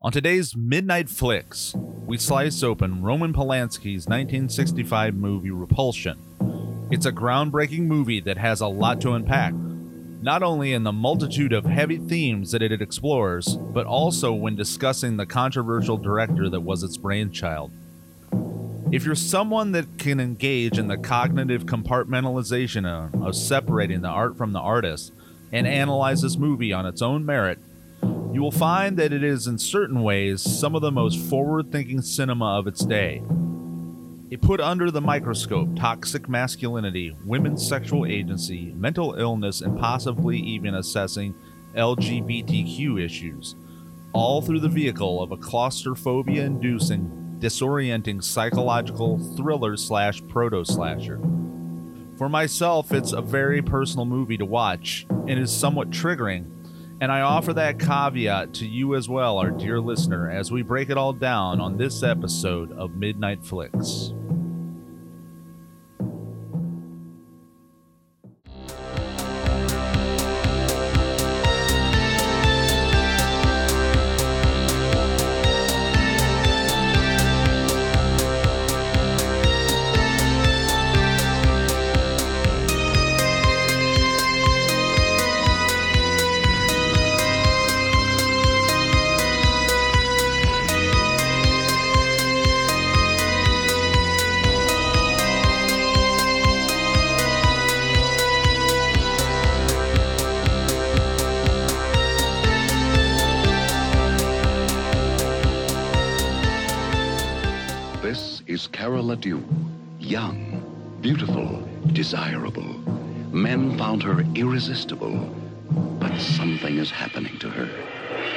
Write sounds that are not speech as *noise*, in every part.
On today's Midnight Flicks, we slice open Roman Polanski's 1965 movie Repulsion. It's a groundbreaking movie that has a lot to unpack, not only in the multitude of heavy themes that it explores, but also when discussing the controversial director that was its brainchild. If you're someone that can engage in the cognitive compartmentalization of, of separating the art from the artist and analyze this movie on its own merit, you will find that it is in certain ways some of the most forward thinking cinema of its day. It put under the microscope toxic masculinity, women's sexual agency, mental illness, and possibly even assessing LGBTQ issues, all through the vehicle of a claustrophobia inducing, disorienting psychological thriller slash proto slasher. For myself, it's a very personal movie to watch and is somewhat triggering and I offer that caveat to you as well, our dear listener, as we break it all down on this episode of Midnight Flicks. But something is happening to her.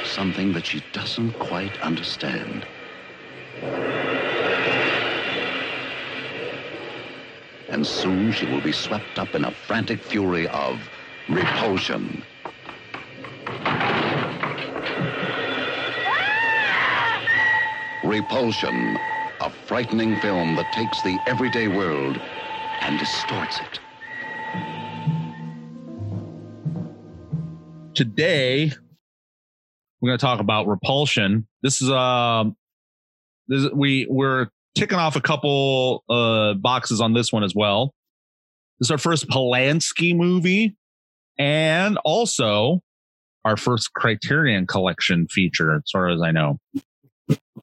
Something that she doesn't quite understand. And soon she will be swept up in a frantic fury of repulsion. Repulsion, a frightening film that takes the everyday world and distorts it. Today, we're going to talk about Repulsion. This is um, this is, we we're ticking off a couple uh boxes on this one as well. This is our first Polanski movie, and also our first Criterion Collection feature, as far as I know.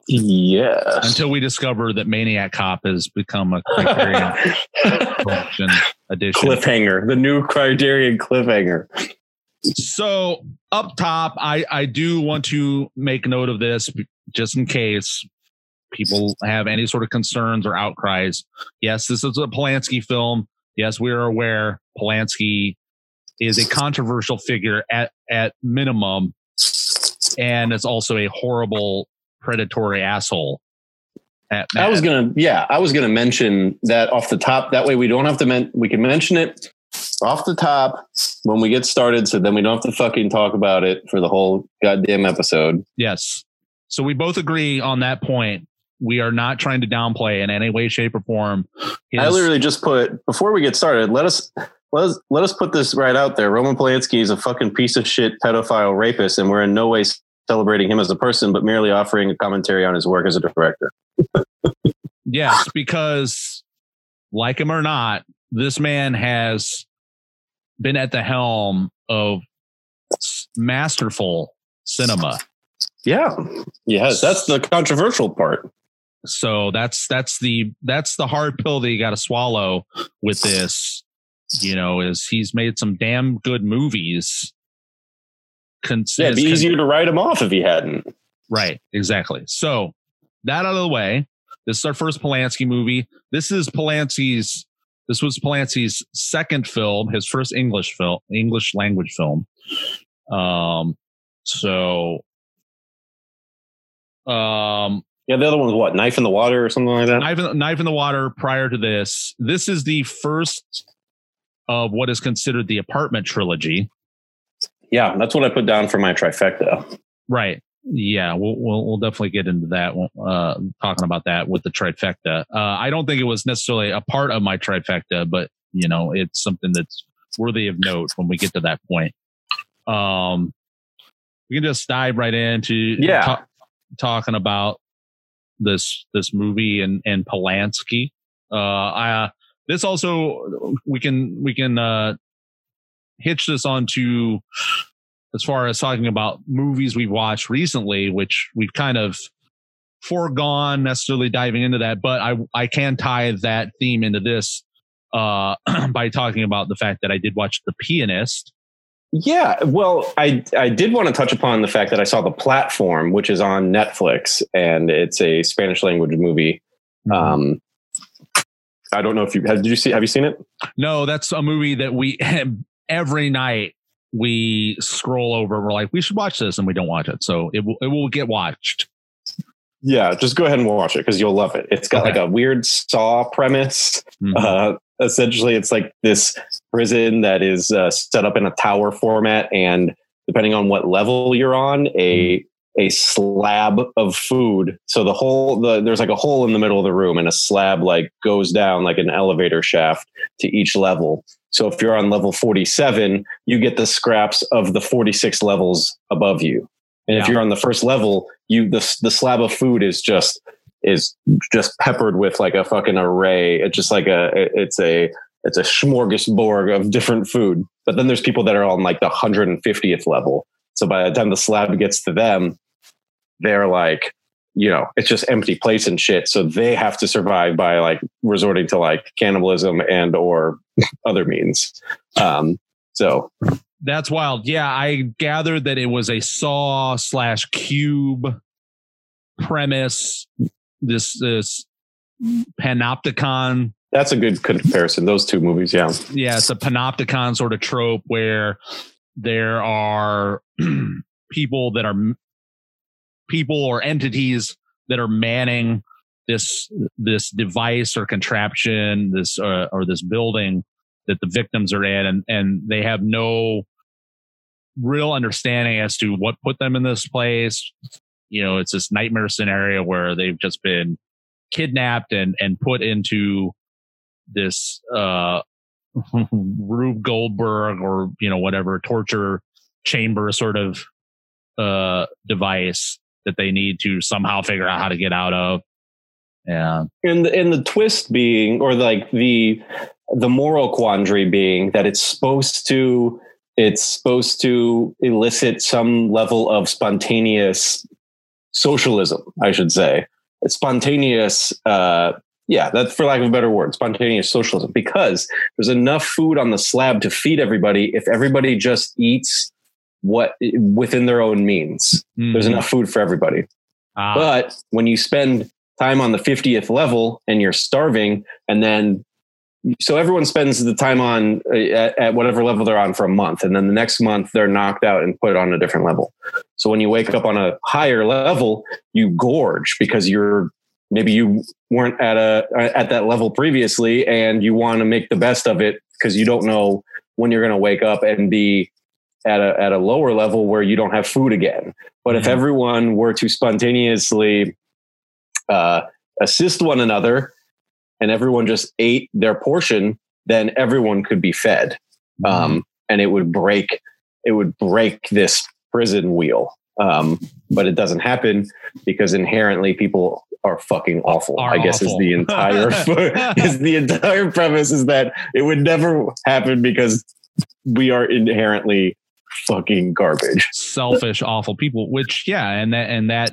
Yes. Until we discover that Maniac Cop has become a Criterion *laughs* Collection edition. cliffhanger, the new Criterion cliffhanger. So up top, I I do want to make note of this just in case people have any sort of concerns or outcries. Yes, this is a Polanski film. Yes, we are aware Polanski is a controversial figure at at minimum, and it's also a horrible predatory asshole. I was gonna, yeah, I was gonna mention that off the top. That way, we don't have to. Men- we can mention it off the top when we get started, so then we don't have to fucking talk about it for the whole goddamn episode. Yes. So we both agree on that point. We are not trying to downplay in any way, shape, or form. his- I literally just put before we get started. Let us let us let us put this right out there. Roman Polanski is a fucking piece of shit pedophile rapist, and we're in no way celebrating him as a person, but merely offering a commentary on his work as a director. yes, because like him or not, this man has been at the helm of masterful cinema. Yeah, yes, that's the controversial part. So that's that's the that's the hard pill that you got to swallow with this. You know, is he's made some damn good movies. Cons- Yeah, it'd be con- easier to write him off if he hadn't. Right, exactly. So that out of the way, this is our first Polanski movie. This is Polanski's. This was Polanski's second film, his first English film, English language film. Um, so, um, Yeah, the other one was what? Knife in the water or something like that. knife in, knife in the water. Prior to this, this is the first of what is considered the apartment trilogy. Yeah, that's what I put down for my trifecta. Right. Yeah, we'll, we'll we'll definitely get into that. Uh, talking about that with the trifecta. Uh, I don't think it was necessarily a part of my trifecta, but you know, it's something that's worthy of note when we get to that point. Um, we can just dive right into Yeah. talk, talking about this this movie and and Polanski. Uh, I uh, this also we can we can uh, hitch this onto as far as talking about movies we've watched recently, which we've kind of foregone necessarily diving into that, but I I can tie that theme into this uh, *clears throat* by talking about the fact that I did watch The Pianist. Yeah, well, I I did want to touch upon the fact that I saw the platform, which is on Netflix, and it's a Spanish language movie. Mm-hmm. Um, I don't know if you have. Did you see? Have you seen it? No, that's a movie that we *laughs* every night we scroll over. We're like, we should watch this, and we don't watch it. So it will it will get watched. Yeah, just go ahead and watch it because you'll love it. It's got okay. like a weird saw premise. Mm-hmm. Uh, essentially, it's like this prison that is uh, set up in a tower format, and depending on what level you're on, a a slab of food. So the whole the there's like a hole in the middle of the room, and a slab like goes down like an elevator shaft to each level. So if you're on level 47, you get the scraps of the 46 levels above you. And yeah. if you're on the first level, you the the slab of food is just is just peppered with like a fucking array. It's just like a it's a it's a smorgasbord of different food. But then there's people that are on like the 150th level. So by the time the slab gets to them, they're like, you know, it's just empty plates and shit. So they have to survive by like resorting to like cannibalism and or other means. Um, so that's wild. Yeah, I gathered that it was a saw slash cube premise. This this panopticon. That's a good comparison. Those two movies, yeah. Yeah, it's a panopticon sort of trope where there are *clears throat* people that are people or entities that are manning this this device or contraption this uh, or this building that the victims are in and and they have no real understanding as to what put them in this place. You know it's this nightmare scenario where they've just been kidnapped and and put into this uh *laughs* Rube Goldberg or you know whatever torture chamber sort of uh device that they need to somehow figure out how to get out of. Yeah. And and the twist being or like the the moral quandary being that it's supposed to it's supposed to elicit some level of spontaneous socialism, I should say. It's spontaneous uh yeah, that's for lack of a better word, spontaneous socialism, because there's enough food on the slab to feed everybody if everybody just eats what within their own means. Mm-hmm. There's enough food for everybody. Ah. But when you spend time on the 50th level and you're starving and then so everyone spends the time on uh, at, at, whatever level they're on for a month and then the next month they're knocked out and put on a different level so when you wake up on a higher level you gorge because you're maybe you weren't at a at that level previously and you want to make the best of it because you don't know when you're going to wake up and be at a at a lower level where you don't have food again. But mm-hmm. if everyone were to spontaneously uh, assist one another and everyone just ate their portion, then everyone could be fed, mm-hmm. um, and it would break it would break this prison wheel. Um, but it doesn't happen because inherently people are fucking awful. Are I guess awful. is the entire *laughs* *laughs* is the entire premise is that it would never happen because we are inherently fucking garbage. Selfish, awful people. Which yeah, and that and that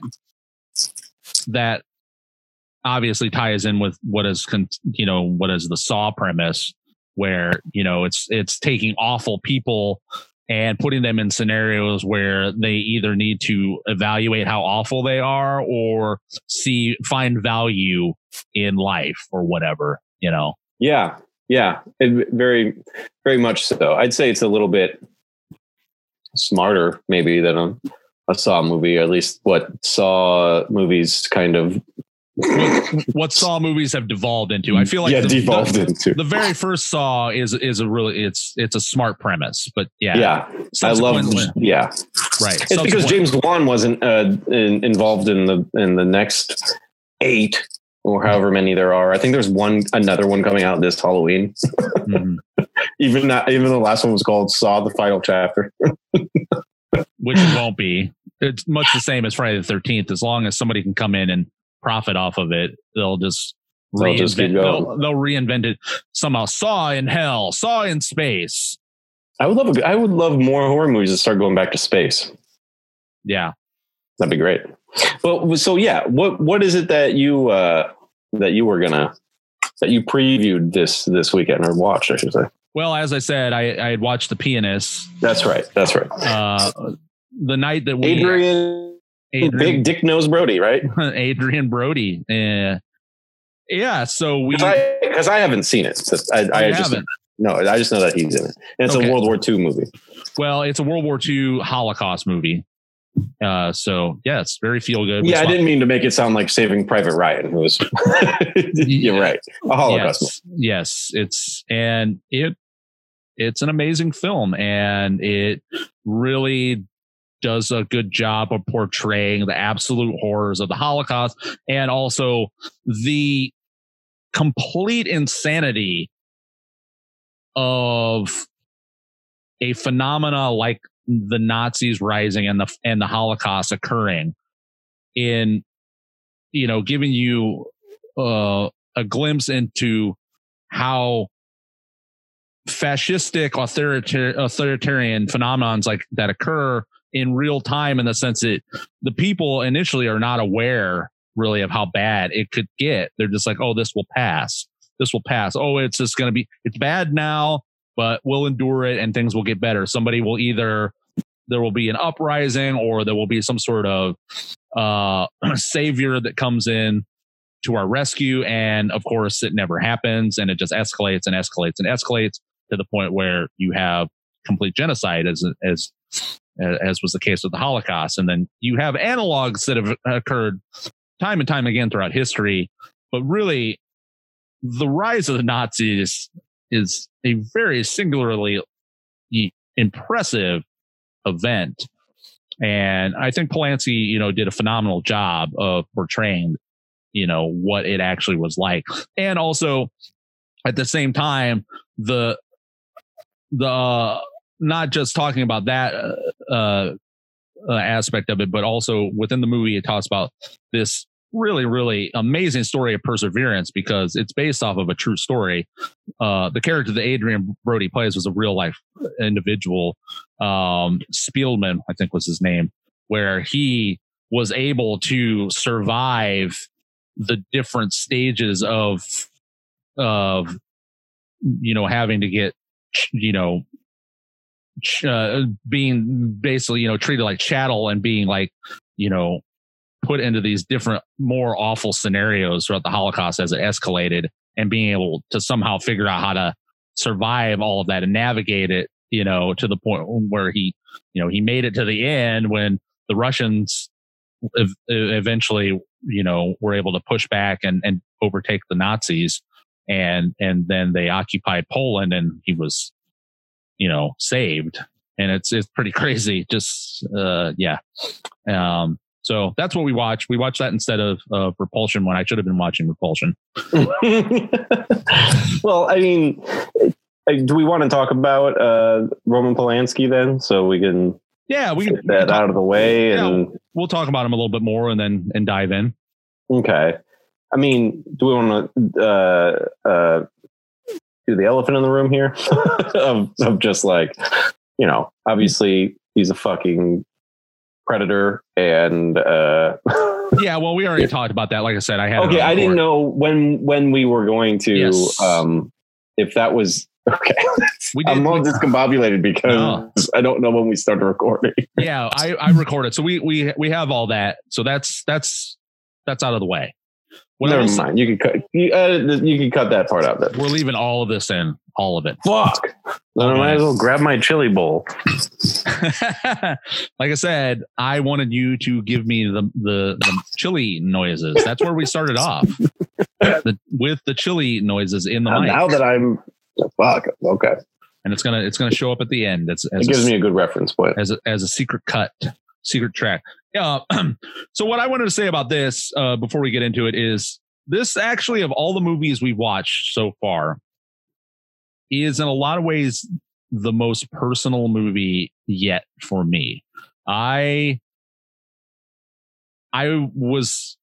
that obviously ties in with what is con- you know what is the saw premise where you know it's it's taking awful people and putting them in scenarios where they either need to evaluate how awful they are or see find value in life or whatever you know yeah yeah it, very very much so i'd say it's a little bit smarter maybe than a, a Saw movie, or at least what Saw movies kind of what Saw movies have devolved into. I feel like yeah, the, devolved the, into the very first Saw is is a really it's it's a smart premise, but yeah, yeah, I love yeah, right. It's because James Wan wasn't uh, in, involved in the in the next eight or however many there are. I think there's one another one coming out this Halloween. *laughs* mm-hmm. Even that, even the last one was called Saw the Final Chapter, which it won't be. it's much the same as Friday the Thirteenth. As long as somebody can come in and profit off of it, they'll just They'll reinvent. They'll, they'll reinvent it somehow. Saw in hell, Saw in space. I would love. A, I would love more horror movies that start going back to space. Yeah. That'd be great. Well, so yeah, what what is it that you uh, that you were gonna that you previewed this this weekend or watched? I should say. Well, as I said, I, I had watched The Pianist That's right. That's right. uh, the night that we Adrien, Adrien, Big Dick Nose Brody, right? *laughs* Adrien Brody. Uh, yeah. So we Because I, I haven't seen it. So I, I just haven't. no. I just know that he's in it. And it's Okay. a World War II movie. well, it's a World War II Holocaust movie. Uh, so yeah, it's very feel good. Yeah, I didn't mean to make it sound like Saving Private Ryan. It was. *laughs* You're right. A Holocaust movie. yes, yes, it's and it it's an amazing film, and it really does a good job of portraying the absolute horrors of the Holocaust and also the complete insanity of a phenomena like the Nazis rising and the and the Holocaust occurring in you know giving you uh, a glimpse into how fascistic authoritar- authoritarian phenomenons like that occur in real time in the sense that the people initially are not aware really of how bad it could get. They're just like oh this will pass. This will pass. Oh it's just going to be it's bad now but we'll endure it and things will get better. Somebody will either there will be an uprising or there will be some sort of uh *clears throat* savior that comes in to our rescue. And of course, it never happens and it just escalates and escalates and escalates to the point where you have complete genocide as, as, as was the case with the Holocaust. And then you have analogs that have occurred time and time again throughout history. But really, the rise of the Nazis is a very singularly impressive event. And I think Polanski, you know, did a phenomenal job of portraying you know what it actually was like and also at the same time the the uh, not just talking about that uh, uh, uh, aspect of it but also within the movie it talks about this really really amazing story of perseverance because it's based off of a true story. Uh the character that adrien brody plays was a real life individual um szpilman i think was his name where he was able to survive the different stages of of you know having to get you know uh, being basically you know treated like chattel and being like you know put into these different more awful scenarios throughout the holocaust as it escalated and being able to somehow figure out how to survive all of that and navigate it you know to the point where he you know he made it to the end when the russians ev- eventually you know were able to push back and, and overtake the nazis and and then they occupied poland and he was you know saved. And it's it's pretty *laughs* crazy. Just uh yeah. Um so that's what we watch. we watch that instead of uh repulsion when i should have been watching repulsion. *laughs* Well, I mean, uh, do we want to talk about uh, Roman Polanski then, so we can yeah we get that out of the way? And we'll talk about him a little bit more and then and dive in. Okay, I mean, do we want to uh, uh, do the elephant in the room here? *laughs* Of of just like you know, obviously he's a fucking predator and uh *laughs* yeah well we already talked about that. Like i said i had okay i didn't know when when we were going to Yes. um if that was *laughs* okay. We did. i'm all discombobulated because No. i don't know when we started recording. Yeah i i recorded. So we we we have all that. So that's that's that's out of the way never mind. You can cut you, uh, you can cut that part out then. We're leaving all of this in all of it. Fuck. Then i might as well grab my chili bowl. *laughs* Like i said i wanted you to give me the the, the chili noises. That's where we started off. The, with the chili noises in the now, mic. now that i'm fuck okay. And it's gonna it's gonna show up at the end. As it a gives me a good reference point. as a, as a secret cut, secret track. Yeah. *clears throat* so what I wanted to say about this uh, before we get into it is this actually of all the movies we've watched so far is in a lot of ways the most personal movie yet for me. I I was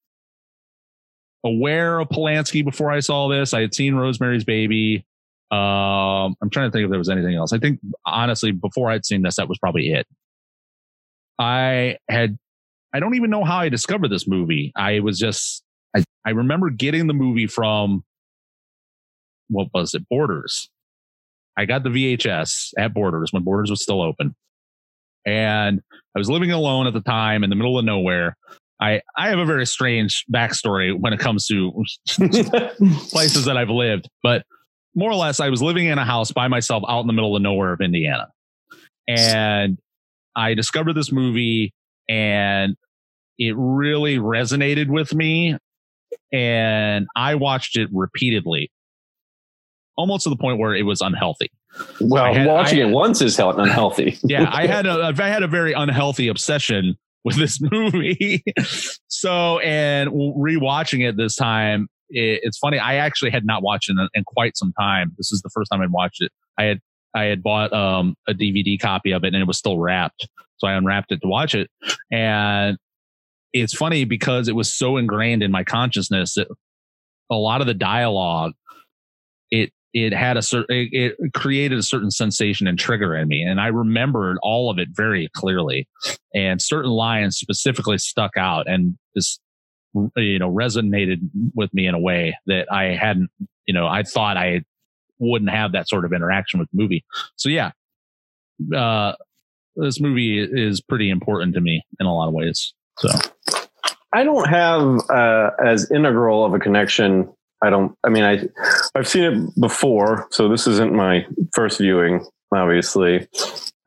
aware of Polanski before I saw this. I had seen Rosemary's Baby. Um, I'm trying to think if there was anything else. I think honestly, before I'd seen this, that was probably it. I had, I don't even know how I discovered this movie. I was just, I, I remember getting the movie from, what was it, Borders. I got the VHS at Borders when Borders was still open. And I was living alone at the time in the middle of nowhere. I, I have a very strange backstory when it comes to *laughs* places that I've lived, but more or less, I was living in a house by myself out in the middle of nowhere of Indiana. And I discovered this movie and it really resonated with me. And I watched it repeatedly, almost to the point where it was unhealthy. Well, had, watching I, it once is unhealthy. *laughs* yeah, I had *laughs* a I had a very unhealthy obsession with this *laughs* movie. so, and rewatching it this time, it, it's funny. I actually had not watched it in, in, quite some time. This is the first time I'd watched it. I had I had bought um, a DVD copy of it and it was still wrapped, so I unwrapped it to watch it. And it's funny because it was so ingrained in my consciousness that a lot of the dialogue it it had a certain it, it, created a certain sensation and trigger in me. And i remembered all of it very clearly. And certain lines specifically stuck out and just you know resonated with me in a way that i hadn't you know i thought i wouldn't have that sort of interaction with the movie so yeah uh this movie is pretty important to me in a lot of ways so i don't have uh as integral of a connection I don't. I mean, I I've seen it before, so this isn't my first viewing. Obviously,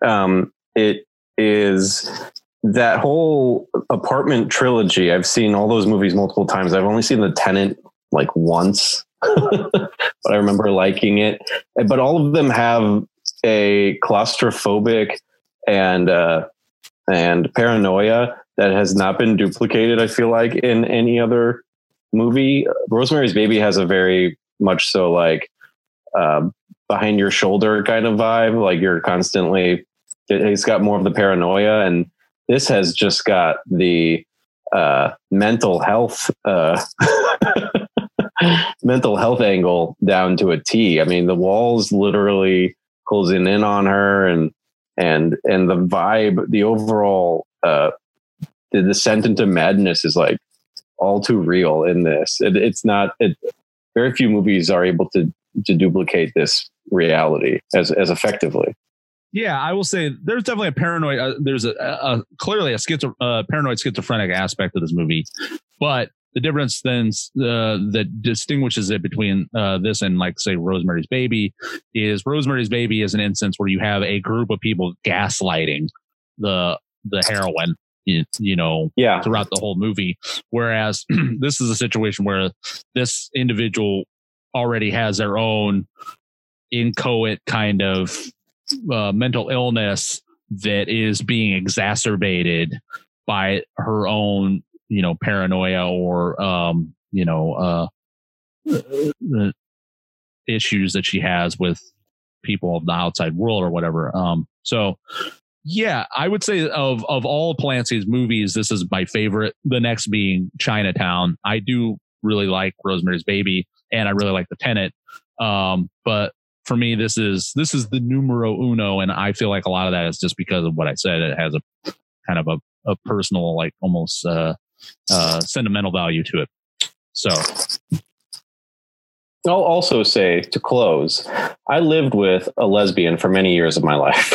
um, it is that whole apartment trilogy. I've seen all those movies multiple times. I've only seen The Tenant like once, but I remember liking it. But all of them have a claustrophobic and uh, and paranoia that has not been duplicated. I feel like in any other movie. Rosemary's Baby has a very much so like uh, behind your shoulder kind of vibe. Like you're constantly, it's got more of the paranoia, and this has just got the uh, mental health. Uh, *laughs* *sighs* mental health angle down to a T. I mean, the walls literally closing in on her and and and the vibe, the overall uh the descent into madness is like all too real in this. It, it's not. It, very few movies are able to to duplicate this reality as as effectively. Yeah, I will say there's definitely a paranoid. Uh, there's a, a, clearly a schizo, uh, paranoid schizophrenic aspect of this movie, but the difference then uh, that distinguishes it between uh, this and like say Rosemary's Baby is Rosemary's Baby is an instance where you have a group of people gaslighting the the heroine you know, yeah. throughout the whole movie. Whereas *clears throat* this is a situation where this individual already has their own inchoate kind of uh, mental illness that is being exacerbated by her own, you know, paranoia or, um, you know, uh, the issues that she has with people of the outside world or whatever. Um, so yeah, I would say of of all Polanski's movies, this is my favorite. The next being Chinatown. I do really like Rosemary's Baby, and I really like The Tenant. Um, but for me, this is this is the numero uno, and I feel like a lot of that is just because of what I said. It has a kind of a, a personal, like almost uh, uh, sentimental value to it. So I'll also say to close, I lived with a lesbian for many years of my life,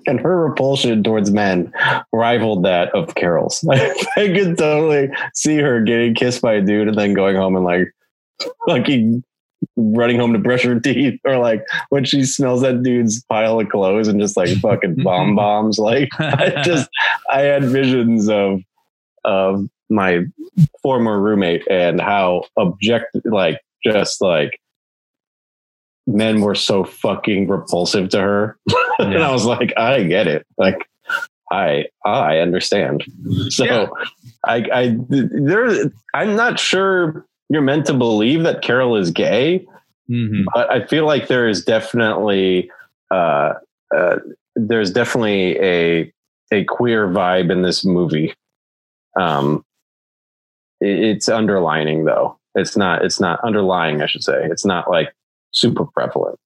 *laughs* and her repulsion towards men rivaled that of Carol's. *laughs* I could totally see her getting kissed by a dude and then going home and like fucking running home to brush her teeth, or like when she smells that dude's pile of clothes and just like fucking *laughs* bomb bombs. Like I just, I had visions of of my former roommate and how object like just like men were so fucking repulsive to her. *laughs* Yeah. and I was like, I get it. Like I I understand. So yeah. I I there I'm not sure you're meant to believe that Carol is gay, mm-hmm. but I feel like there is definitely uh, uh, there's definitely a a queer vibe in this movie. Um, it's underlining though. It's not. It's not underlying. I should say. It's not like super prevalent.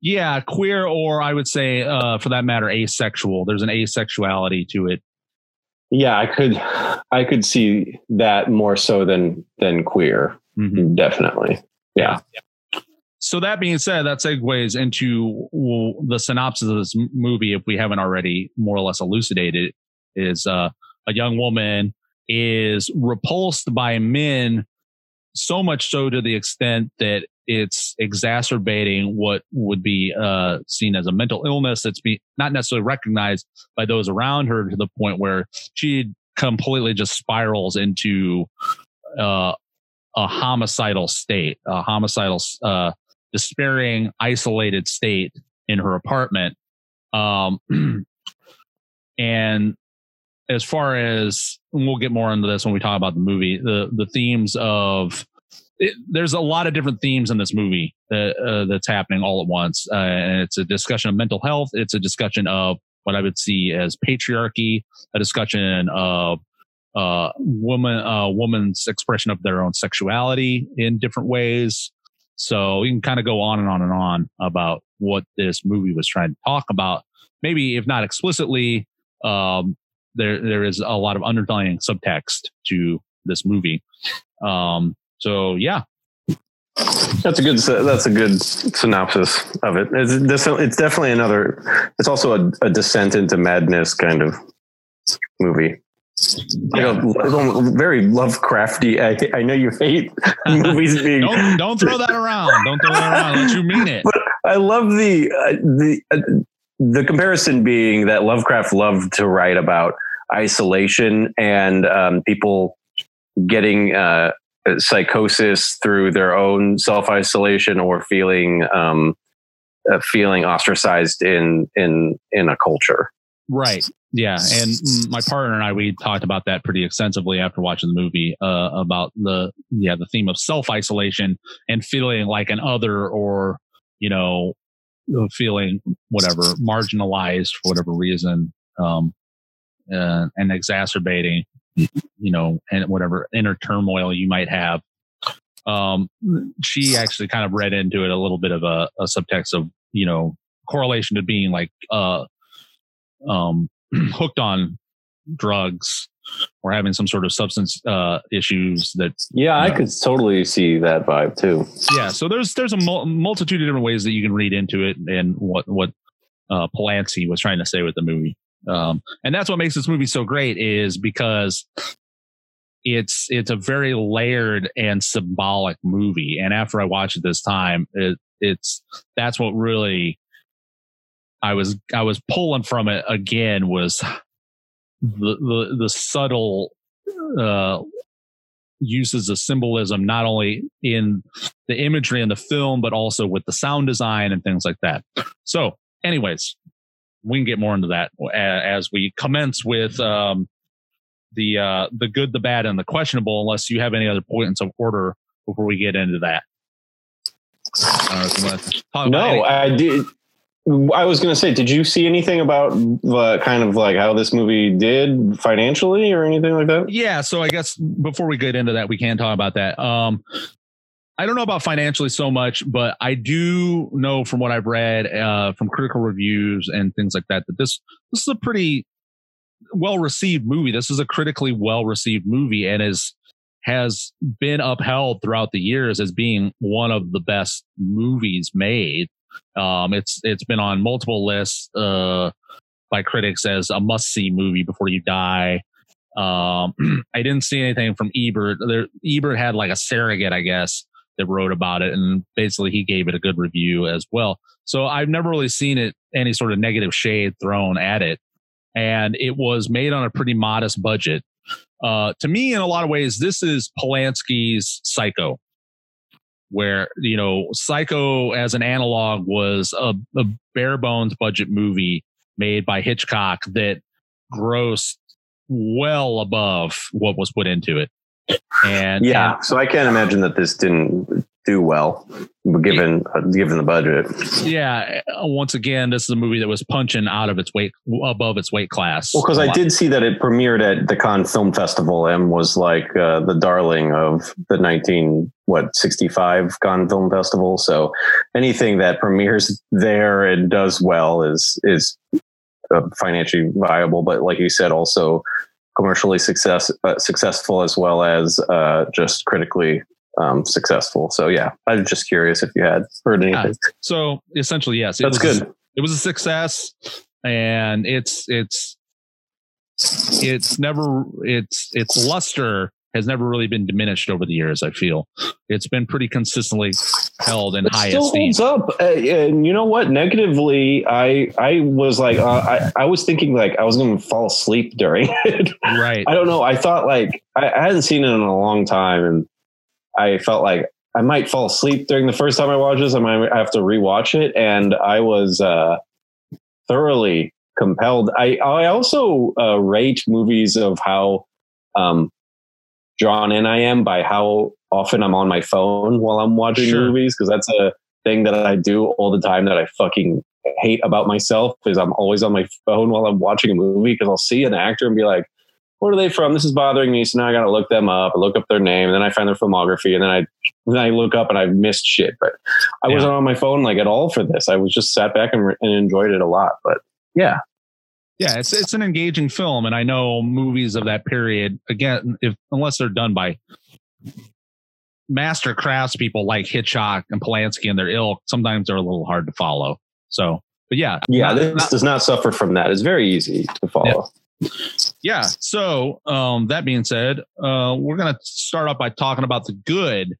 Yeah, queer, or I would say, uh, for that matter, asexual. There's an asexuality to it. Yeah, I could, I could see that more so than than queer. Mm-hmm. Definitely. Yeah. So that being said, that segues into well, the synopsis of this movie. If we haven't already more or less elucidated, is uh, a young woman is repulsed by men so much so to the extent that it's exacerbating what would be uh, seen as a mental illness that's be not necessarily recognized by those around her to the point where she completely just spirals into uh, a homicidal state, a homicidal, uh, despairing, isolated state in her apartment. Um, *clears throat* and as far as we'll get more into this when we talk about the movie, the the themes of it, there's a lot of different themes in this movie that, uh, that's happening all at once, uh, and it's a discussion of mental health. It's a discussion of what I would see as patriarchy, a discussion of uh, woman, uh, woman's expression of their own sexuality in different ways. So you can kind of go on and on and on about what this movie was trying to talk about. Maybe if not explicitly, um, there there is a lot of underlying subtext to this movie. Um, so yeah, that's a good. That's a good synopsis of it. It's, it's definitely another. It's also a, a descent into madness kind of movie. Yeah. very Lovecrafty. I, I know you hate *laughs* movies being. don't, don't throw that around. Don't throw that around. Let you mean it. *laughs* But I love the uh, the uh, the comparison being that Lovecraft loved to write about isolation and um, people getting uh, psychosis through their own self isolation or feeling um, uh, feeling ostracized in in in a culture. Right. Yeah, and my partner and I we talked about that pretty extensively after watching the movie uh, about the yeah the theme of self isolation and feeling like an other or you know feeling whatever marginalized for whatever reason um, uh, and exacerbating you know and whatever inner turmoil you might have. Um, she actually kind of read into it a little bit of a, a subtext of you know correlation to being like uh um *clears throat* hooked on drugs or having some sort of substance uh, issues that yeah i know. could totally see that vibe too. Yeah so there's there's a mul- multitude of different ways that you can read into it and what what uh, Polanski was trying to say with the movie. Um, and that's what makes this movie so great is because it's it's a very layered and symbolic movie. And after i watched it this time it, it's that's what really I was I was pulling from it again was the the, the subtle uh, uses of symbolism not only in the imagery in the film but also with the sound design and things like that. So, anyways, we can get more into that as we commence with um, the uh, the good, the bad, and the questionable. Unless you have any other points of order before we get into that. no, I did. I was going to say, did you see anything about the kind of like how this movie did financially or anything like that? Yeah. So I guess before we get into that, we can talk about that. Um, I don't know about financially so much, but I do know from what I've read uh, from critical reviews and things like that that this this is a pretty well received movie. This is a critically well received movie and is has been upheld throughout the years as being one of the best movies made um, it's it's been on multiple lists uh, by critics as a must see movie before you die. Um, *clears throat* I didn't see anything from Ebert. There, Ebert had like a surrogate, I guess, that wrote about it, and basically he gave it a good review as well. So I've never really seen it any sort of negative shade thrown at it, and it was made on a pretty modest budget. Uh, to me, in a lot of ways, this is Polanski's Psycho where you know Psycho as an analog was a, a bare bones budget movie made by Hitchcock that grossed well above what was put into it. And yeah, and, so I can't imagine that this didn't do well, given uh, given the budget. Yeah. uh, Once again, this is a movie that was punching out of its weight above its weight class. Well, because I did see that it premiered at the Cannes Film Festival and was like uh, the darling of the nineteen what sixty five Cannes Film Festival. So anything that premieres there and does well is is uh, financially viable. But like you said, also commercially success uh, successful as well as uh, just critically um, successful. So yeah, I was just curious if you had heard anything. So essentially, yes, it That's was good. it was a success and it's it's it's never it's its luster has never really been diminished over the years i feel it's been pretty consistently held in It high still esteem holds up, uh, and you know what? Negatively, I I was like, uh, I I was thinking like I was going to fall asleep during *laughs* it. right I don't know. I thought like I, I hadn't seen it in a long time, and I felt like I might fall asleep during the first time I watch this. I might have to rewatch it, and I was uh, thoroughly compelled. I I also uh, rate movies of how um, drawn in I am by how often I'm on my phone while I'm watching Sure. movies because that's a thing that I do all the time that I fucking hate about myself is I'm always on my phone while I'm watching a movie because I'll see an actor and be like, "Where are they from? This is bothering me." So now I got to look them up. I look up their name, and then I find their filmography, and then I then I look up and I've missed shit. But I Yeah. wasn't on my phone like at all for this. I was just sat back and, and enjoyed it a lot. But yeah, yeah it's it's an engaging film and i know movies of that period again if unless they're done by master craftspeople like hitchcock and polanski and their ilk sometimes they're a little hard to follow so but yeah yeah, not- this not- does not suffer from that. It's very easy to follow. yeah so um that being said uh we're gonna start off by talking about the good.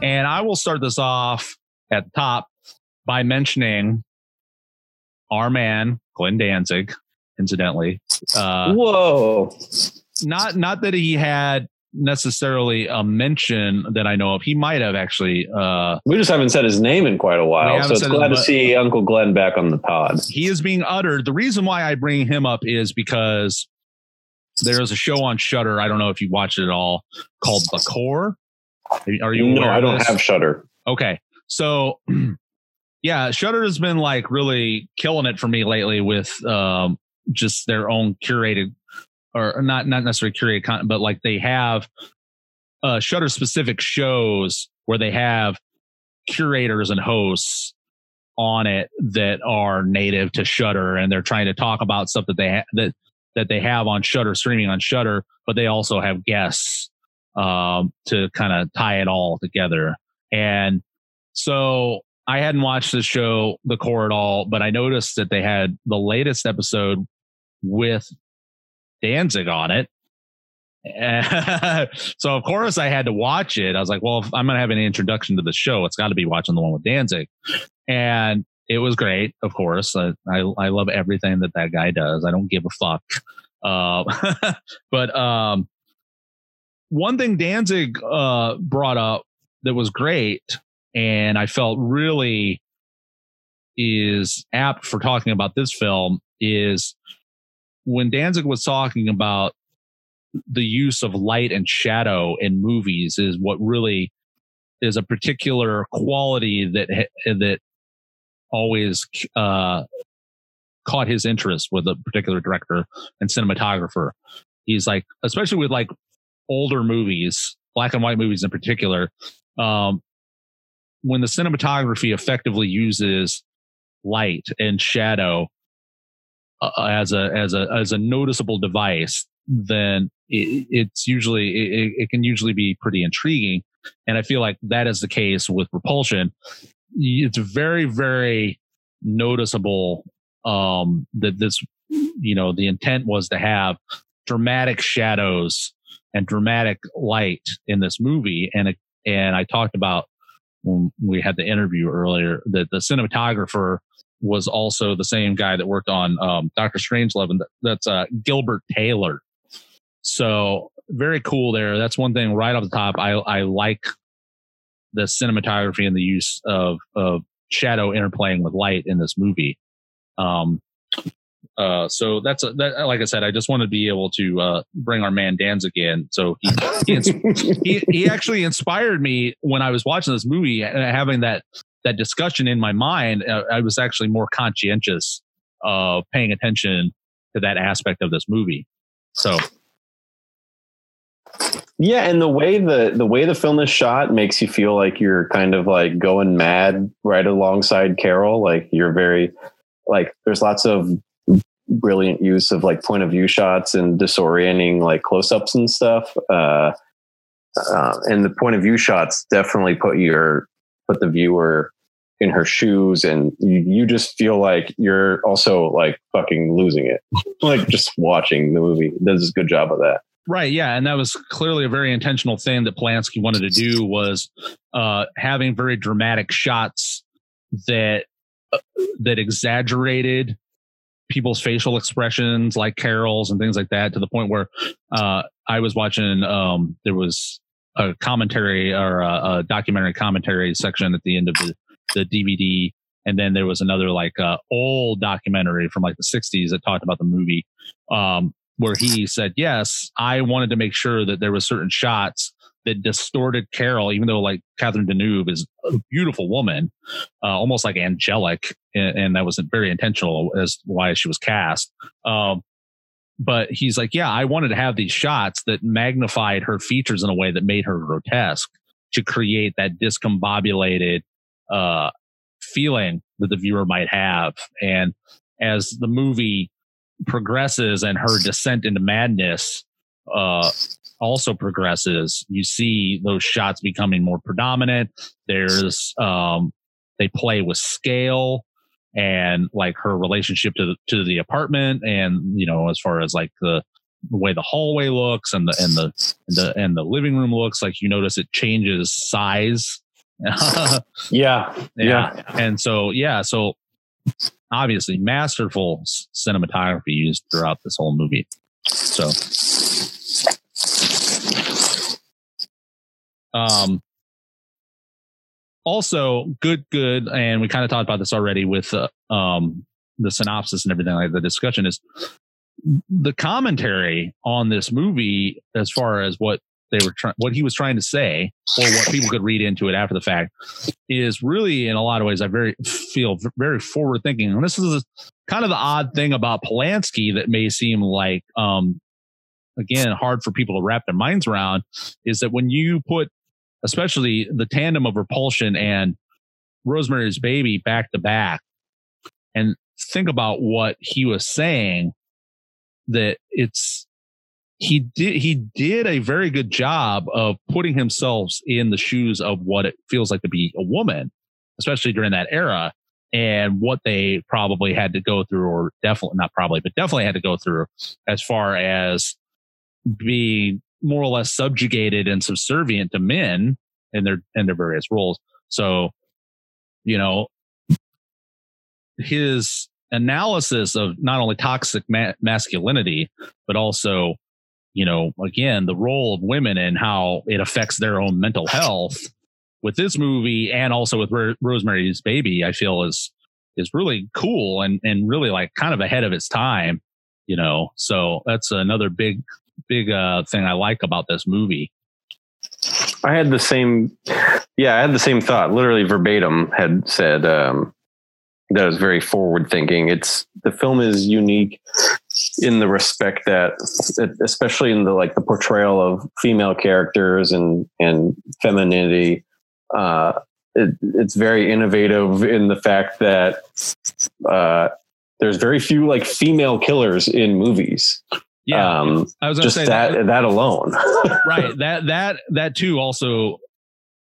And i will start this off at the top by mentioning our man glenn danzig incidentally uh Whoa. not not that he had necessarily a mention that I know of. He might have actually. Uh, We just haven't said his name in quite a while, so it's glad to see Uncle Glenn back on the pod. he is being uttered. The reason why I bring him up is because there's a show on Shudder. I don't know if you watched it at all called The Core. Are you? No, I don't have Shudder. Okay. So *clears throat* yeah, Shudder has been like really killing it for me lately with um just their own curated or not not necessarily curated content, but like they have uh Shudder specific shows where they have curators and hosts on it that are native to Shudder and they're trying to talk about stuff that they ha- that that they have on Shudder streaming on Shudder, but they also have guests um to kind of tie it all together. And so I hadn't watched the show, The Core at all, but I noticed that they had the latest episode with Danzig on it. *laughs* so of course I had to watch it. I was like, well, if I'm going to have an introduction to the show, it's got to be watching the one with Danzig. And it was great, of course. I, I, I love everything that that guy does. I don't give a fuck. Uh, *laughs* but um, one thing Danzig uh, brought up that was great and I felt really is apt for talking about this film is when Danzig was talking about the use of light and shadow in movies is what really is a particular quality that that always uh, caught his interest with a particular director and cinematographer. He's like, especially with like older movies, black and white movies in particular, um, when the cinematography effectively uses light and shadow uh, as a as a as a noticeable device, then it, it's usually it, it can usually be pretty intriguing. And I feel like that is the case with Repulsion. It's very very noticeable um, that this you know the intent was to have dramatic shadows and dramatic light in this movie and and I talked about when we had the interview earlier that the cinematographer was also the same guy that worked on um, Doctor Strangelove, and that, that's uh, Gilbert Taylor. So very cool there. That's one thing right off the top. I I like the cinematography and the use of of shadow interplaying with light in this movie. Um, uh, so that's a, that, like I said, I just want to be able to uh, bring our man Danzig in. So he he, ins- *laughs* he he actually inspired me when I was watching this movie and having that that discussion in my mind. Uh, I was actually more conscientious of paying attention to that aspect of this movie. So Yeah, and the way the the way the film is shot makes you feel like you're kind of like going mad right alongside Carol. Like you're very like there's lots of brilliant use of like point of view shots and disorienting like close ups and stuff. Uh, uh, and the point of view shots definitely put your put the viewer in her shoes and you, you just feel like you're also like fucking losing it *laughs* like just watching the movie does a good job of that Right, yeah, and that was clearly a very intentional thing that Polanski wanted to do was uh, having very dramatic shots that uh, that exaggerated people's facial expressions, like Carol's and things like that, to the point where uh, I was watching. Um, there was a commentary or a, a, documentary commentary section at the end of the, the DVD, and then there was another like uh, old documentary from like the '60s that talked about the movie. Um, where he said, yes, I wanted to make sure that there was certain shots that distorted Carol, even though like Catherine Deneuve is a beautiful woman, uh, almost like angelic, and, and, that was very intentional as why she was cast. Um, but he's like, yeah, I wanted to have these shots that magnified her features in a way that made her grotesque to create that discombobulated uh, feeling that the viewer might have. And as the movie progresses and her descent into madness uh, also progresses. You see those shots becoming more predominant. There's um, they play with scale and like her relationship to the, to the apartment, and you know as far as like the the way the hallway looks and the and the and the and the living room looks like you notice it changes size *laughs* yeah. yeah yeah and so yeah so obviously masterful cinematography used throughout this whole movie. So, um, also good, good, and we kind of talked about this already with uh, um the synopsis and everything like the discussion is the commentary on this movie as far as what they were trying, what he was trying to say, or what people could read into it after the fact, is really in a lot of ways I very feel very forward thinking. And this is kind of the odd thing about Polanski that may seem like, um, again, hard for people to wrap their minds around, is that when you put, especially the tandem of Repulsion and Rosemary's Baby back to back, and think about what he was saying, that it's he did he did a very good job of putting himself in the shoes of what it feels like to be a woman, especially during that era, and what they probably had to go through, or definitely not probably, but definitely had to go through as far as being more or less subjugated and subservient to men in their in their various roles. So, you know, his analysis of not only toxic ma- masculinity, but also you know, again, the role of women and how it affects their own mental health with this movie and also with Ro- Rosemary's Baby, I feel is is really cool and and really like kind of ahead of its time, you know. So that's another big big uh thing I like about this movie. I had the same yeah, I had the same thought. Literally verbatim had said um that was very forward thinking. It's the film is unique in the respect that, especially in the like the portrayal of female characters and and femininity, uh, it, it's very innovative in the fact that uh, there's very few like female killers in movies. Yeah, um, I was just say that, that that alone. *laughs* right. That that that too also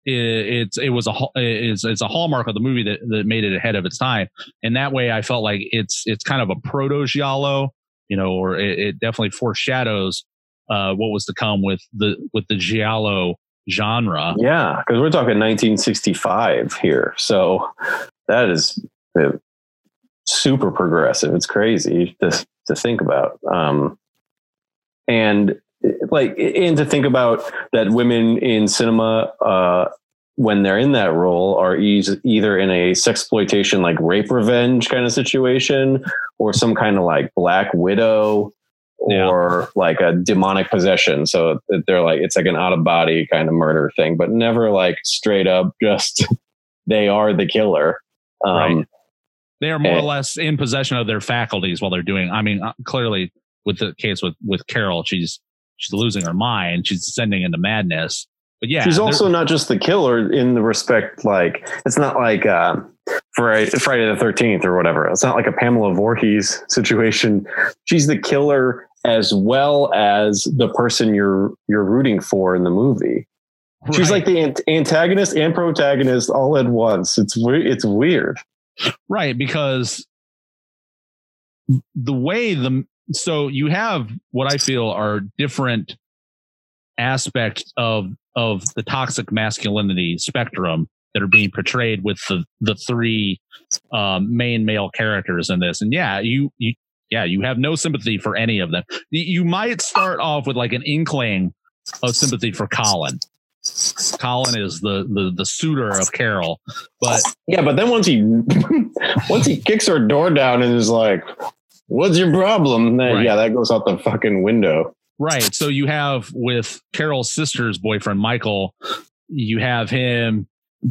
it's it was a it's it's a hallmark of the movie that, that made it ahead of its time and that way i felt like it's it's kind of a proto giallo you know or it, it definitely foreshadows uh, what was to come with the with the giallo genre yeah because we're talking 1965 here so that is uh, super progressive it's crazy to to think about um and like and to think about that women in cinema uh when they're in that role are either in a sexploitation like rape revenge kind of situation or some kind of like black widow Yeah. or like a demonic possession so they're like it's like an out of body kind of murder thing but never like straight up just *laughs* they are the killer um Right. They are more or less in possession of their faculties while they're doing. I mean, uh, clearly with the case with with Carol, she's she's losing her mind. She's descending into madness. But yeah, she's also not just the killer in the respect like it's not like uh, Friday, Friday the Thirteenth or whatever. It's not like a Pamela Voorhees situation. She's the killer as well as the person you're you're rooting for in the movie. She's like the ant- antagonist and protagonist all at once. It's we- it's weird. right because the way the so you have what I feel are different aspects of of the toxic masculinity spectrum that are being portrayed with the the three um, main male characters in this. And yeah, you you yeah you have no sympathy for any of them. You- might start off with like an inkling of sympathy for Colin. Colin is the the the suitor of Carol, but Yeah, but then once he *laughs* once he kicks her door down and is like, "What's your problem?" Then Right. yeah, that goes out the fucking window. Right. So you have with Carol's sister's boyfriend, Michael, you have him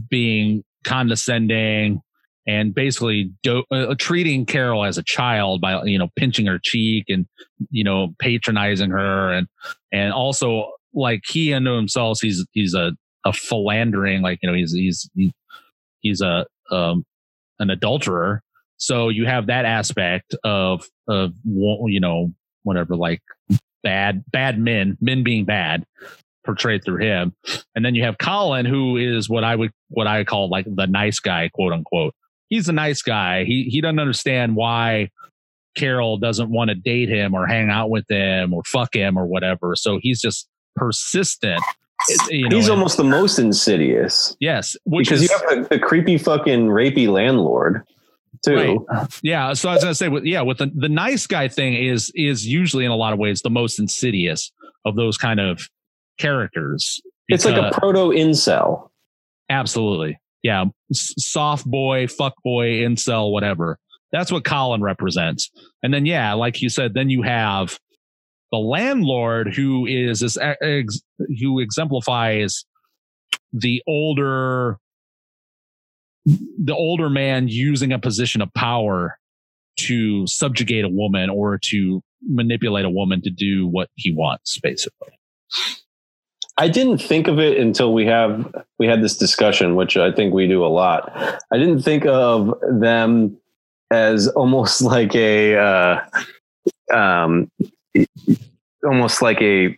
being condescending and basically do- uh, treating Carol as a child by, you know, pinching her cheek and, you know, patronizing her. And, and also like he unto himself, he's, he's a, a philandering, like, you know, he's, he's, he- he's a, um, an adulterer. So you have that aspect of, of, you know, whatever, like bad bad men men being bad portrayed through him. And then you have colin who is what i would what i call like the nice guy quote unquote. He's a nice guy. He he doesn't understand why carol doesn't want to date him or hang out with him or fuck him or whatever. So he's just persistent you know, He's and- almost the most insidious. Yes which because is you have the, the creepy fucking rapey landlord too. Yeah, so I was gonna say, with, yeah, with the the nice guy thing is is usually in a lot of ways the most insidious of those kind of characters. It's like a Because- proto incel. absolutely, yeah, soft boy, fuck boy, incel, whatever. That's what Colin represents. And then, yeah, like you said, then you have the landlord who is this ex, who exemplifies the older the older man using a position of power to subjugate a woman or to manipulate a woman to do what he wants basically I didn't think of it until we have we had this discussion, which I think we do a lot. I didn't think of them as almost *laughs* like a uh, um, almost like a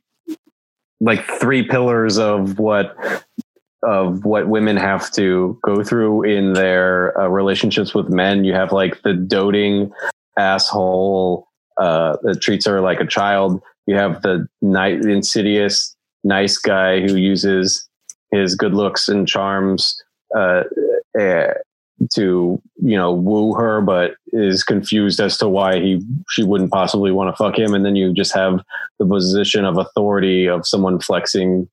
like three pillars of what of what women have to go through in their uh, relationships with men. You have like the doting asshole uh, that treats her like a child. You have the night insidious nice guy who uses his good looks and charms uh, uh, to you know woo her, but is confused as to why he she wouldn't possibly want to fuck him. And then you just have the position of authority of someone flexing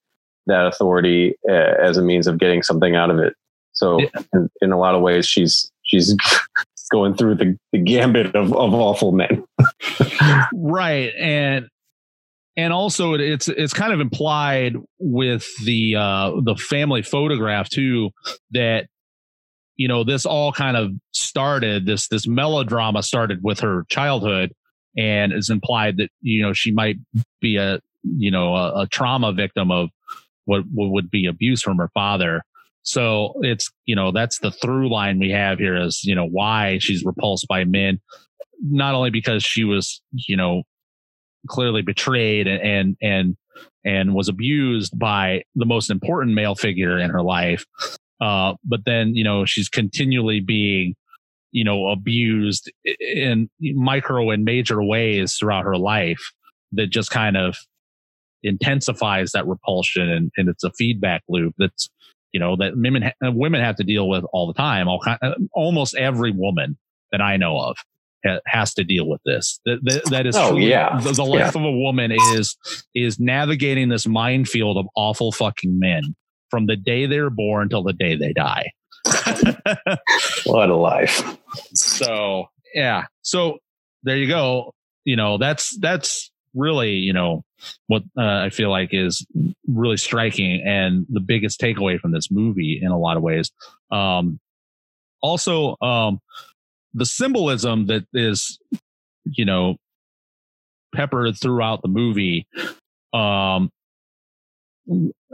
that authority uh, as a means of getting something out of it. So in, in a lot of ways, she's she's *laughs* going through the, the gambit of, of awful men. *laughs* right and and also it's it's kind of implied with the uh the family photograph too that you know this all kind of started this this melodrama started with her childhood and it's implied that you know she might be a you know a, a trauma victim of what, what would be abuse from her father. So it's you know that's the through line we have here is you know why she's repulsed by men. Not only because she was you know clearly betrayed and and and, and was abused by the most important male figure in her life uh but then you know she's continually being you know abused in micro and major ways throughout her life that just kind of intensifies that repulsion and, and it's a feedback loop that's you know that women ha- uh, women have to deal with all the time all kind, uh, almost every woman that I know of ha- has to deal with this. That that, that is Oh, truly- yeah. the, the life of a woman is is navigating this minefield of awful fucking men from the day they were born till the day they die. *laughs* What a life. so yeah so there you go you know that's that's really you know what uh, i feel like is really striking and the biggest takeaway from this movie in a lot of ways. Um also um the symbolism that is you know peppered throughout the movie um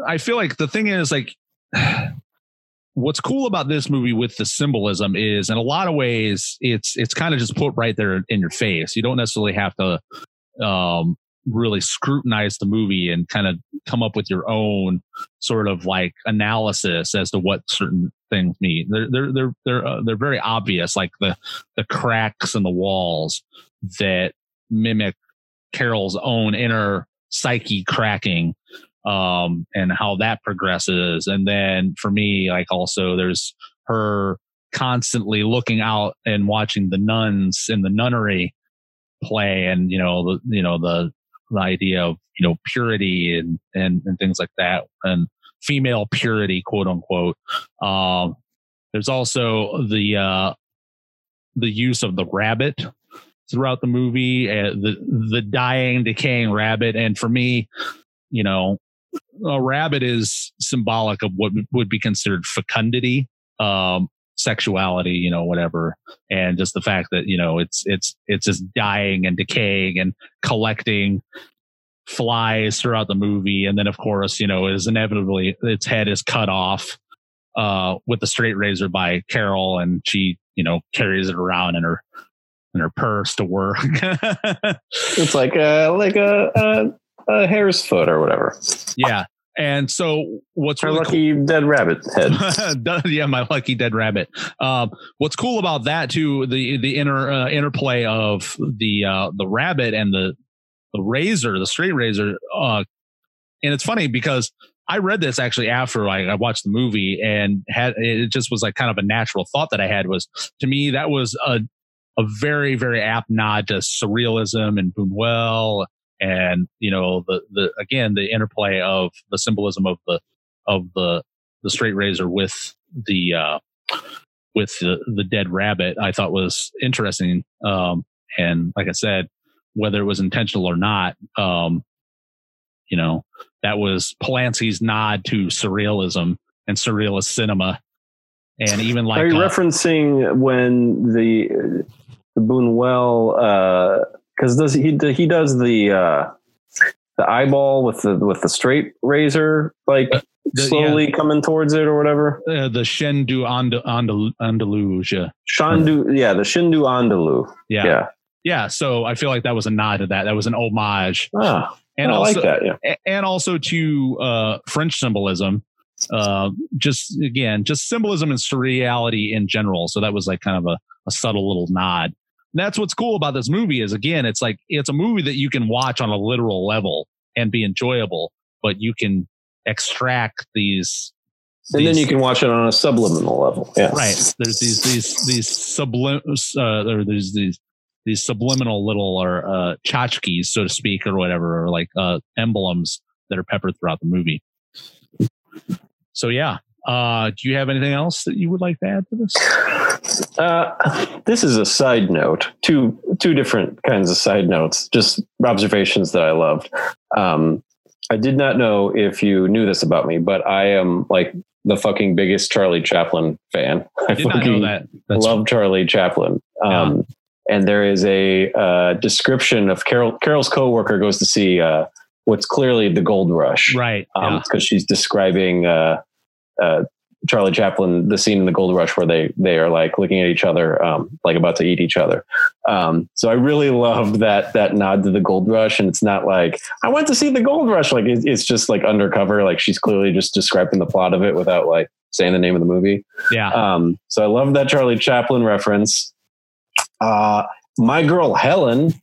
i feel like the thing is like *sighs* what's cool about this movie with the symbolism is in a lot of ways it's it's kind of just put right there in your face. You don't necessarily have to um really scrutinize the movie and kind of come up with your own sort of like analysis as to what certain things mean they're they're they're they're, uh, they're very obvious like the the cracks in the walls that mimic carol's own inner psyche cracking um, and how that progresses. And then for me, like also there's her constantly looking out and watching the nuns in the nunnery play and, you know, the, you know, the, the idea of, you know, purity and, and, and things like that and female purity, quote unquote. Um, there's also the, uh, the use of the rabbit throughout the movie, uh, the, the dying, decaying rabbit. And for me, you know, a rabbit is symbolic of what would be considered fecundity, um, sexuality, you know, whatever, and just the fact that you know it's it's it's just dying and decaying and collecting flies throughout the movie, and then of course, you know, is inevitably its head is cut off uh, with the straight razor by Carol, and she you know carries it around in her in her purse to work. *laughs* It's like a like a, a, a hare's foot or whatever. yeah. And so what's Our really cool- lucky dead rabbit head. *laughs* yeah, my lucky dead rabbit. Um, what's cool about that too, the the inner uh, interplay of the uh, the rabbit and the the razor, the straight razor. Uh, and it's funny because I read this actually after I, I watched the movie and had it just was like kind of a natural thought that I had was to me that was a a very very apt nod to surrealism and Buñuel and you know the the again the interplay of the symbolism of the of the the straight razor with the uh with the the dead rabbit i thought was interesting. Um and like i said whether it was intentional or not um you know that was polanski's nod to surrealism and surrealist cinema. And even like Are you uh, referencing when the the Buñuel because does he he does the uh, the eyeball with the with the straight razor like Uh, the- slowly coming towards it or whatever? uh, the shen du Andal- Andal- andalusia Shandu, yeah, the Shindu Andalu. yeah. Yeah. yeah so i feel like that was a nod to that that was an homage Ah, and I also like that. Yeah. and also to uh, French symbolism. Uh, just again, just symbolism and surreality in general. So that was like kind of a, a subtle little nod. And that's what's cool about this movie is again, it's like it's a movie that you can watch on a literal level and be enjoyable, but you can extract these. And then you can watch it on a subliminal level. Yeah. right. There's these these these sublim uh, or there's these these subliminal little or uh, tchotchkes, so to speak, or whatever, or like uh, emblems that are peppered throughout the movie. So yeah, uh, do you have anything else that you would like to add to this? Uh, this is a side note. Two two different kinds of side notes. Just observations that I loved. Um, I did not know if you knew this about me, but I am like the fucking biggest Charlie Chaplin fan. *laughs* I did not know fucking that. Love Charlie Chaplin. Um, And there is a uh, description of Carol. Carol's coworker goes to see uh, what's clearly the Gold Rush, right. Um, yeah. because she's describing uh, Charlie Chaplin, the scene in the Gold Rush where they they are like looking at each other, um, like about to eat each other. Um, so I really loved that that nod to the Gold Rush, and it's not like I went to see the Gold Rush, like it, it's just like undercover, like she's clearly just describing the plot of it without like saying the name of the movie. Yeah. Um, so I love that Charlie Chaplin reference. Uh, my girl Helen,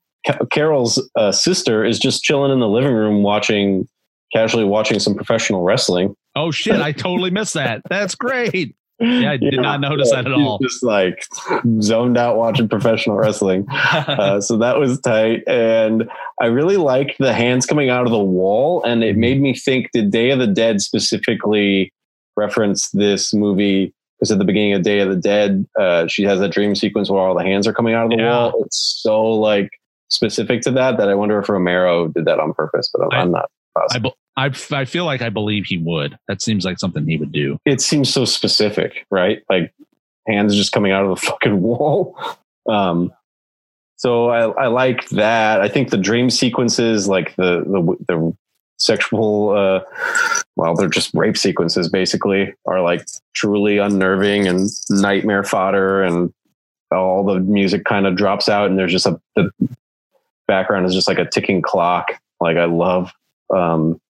Carol's uh, sister, is just chilling in the living room watching, casually watching some professional wrestling. Oh shit! I totally missed that. That's great. Yeah, I did not notice that at all. Just like zoned out watching professional wrestling. *laughs* Uh, so that was tight. And I really liked the hands coming out of the wall. And it made me think did Day of the Dead specifically reference this movie? Because at the beginning of Day of the Dead, uh, she has that dream sequence where all the hands are coming out of the Yeah. wall. It's so like specific to that that I wonder if Romero did that on purpose, but I'm, I- I'm not. I, positive. I, I feel like I believe he would. That seems like something he would do. it seems so specific, right? Like hands just coming out of the *laughs* fucking wall. Um, so I, I like that. I think the dream sequences, like the the the sexual, uh, well, they're just rape sequences, basically, are like truly unnerving and nightmare fodder, and all the music kind of drops out, and there's just a the background is just like a ticking clock. Like I love. Um,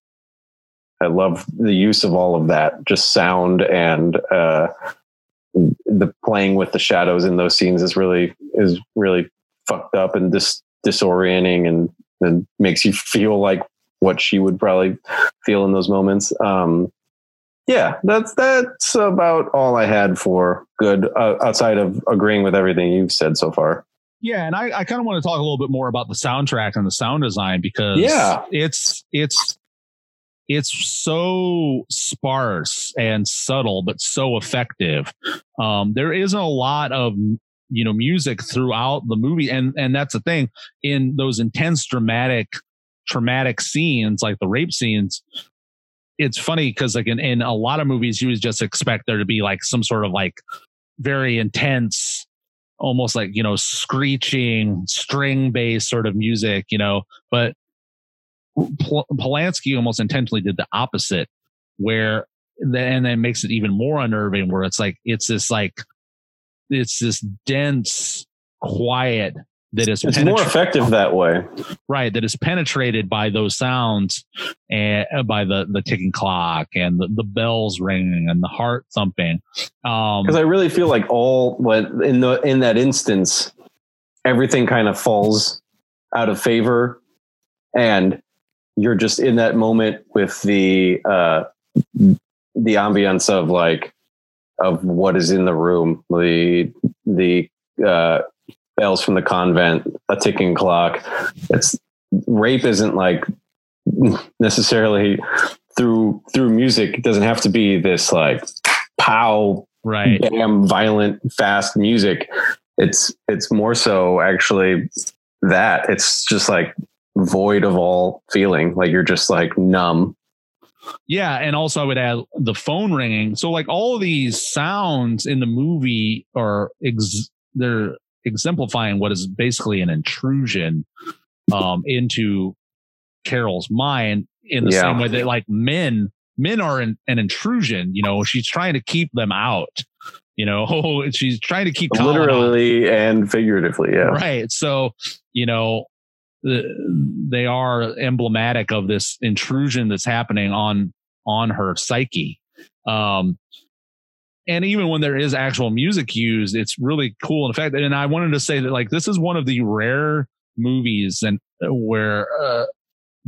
I love the use of all of that, just sound and uh, the playing with the shadows in those scenes is really is really fucked up and dis- disorienting and and makes you feel like what she would probably feel in those moments. Um, yeah, that's that's about all I had for good uh, outside of agreeing with everything you've said so far. Yeah, and I, I kind of want to talk a little bit more about the soundtrack and the sound design because Yeah. it's it's it's so sparse and subtle, but so effective. Um, there isn't a lot of you know music throughout the movie, and and that's the thing in those intense, dramatic, traumatic scenes like the rape scenes. It's funny because like in, in a lot of movies, you would just expect there to be like some sort of like very intense almost like you know screeching string based sort of music you know but Pol- Polanski almost intentionally did the opposite where then that makes it even more unnerving where it's like it's this like it's this dense quiet that is It's more effective that way. right that is penetrated by those sounds and uh, by the the ticking clock and the, the bells ringing and the heart thumping um because I really feel like all what in the in that instance, everything kind of falls out of favor, and you're just in that moment with the uh, the ambience of like of what is in the room, the the uh, bells from the convent, a ticking clock. It's rape isn't like necessarily through through music. It doesn't have to be this like pow right damn violent fast music it's it's more so actually that it's just like void of all feeling like you're just like numb Yeah, and also I would add the phone ringing. So like all these sounds in the movie are ex- they're exemplifying what is basically an intrusion um, into Carol's mind in the Yeah. same way that like men men are an, an intrusion. You know, she's trying to keep them out. You know, *laughs* she's trying to keep literally and figuratively yeah Right. So, you know, they are emblematic of this intrusion that's happening on on her psyche. Um and even when there is actual music used, it's really cool. In fact, and I wanted to say that like this is one of the rare movies and where uh,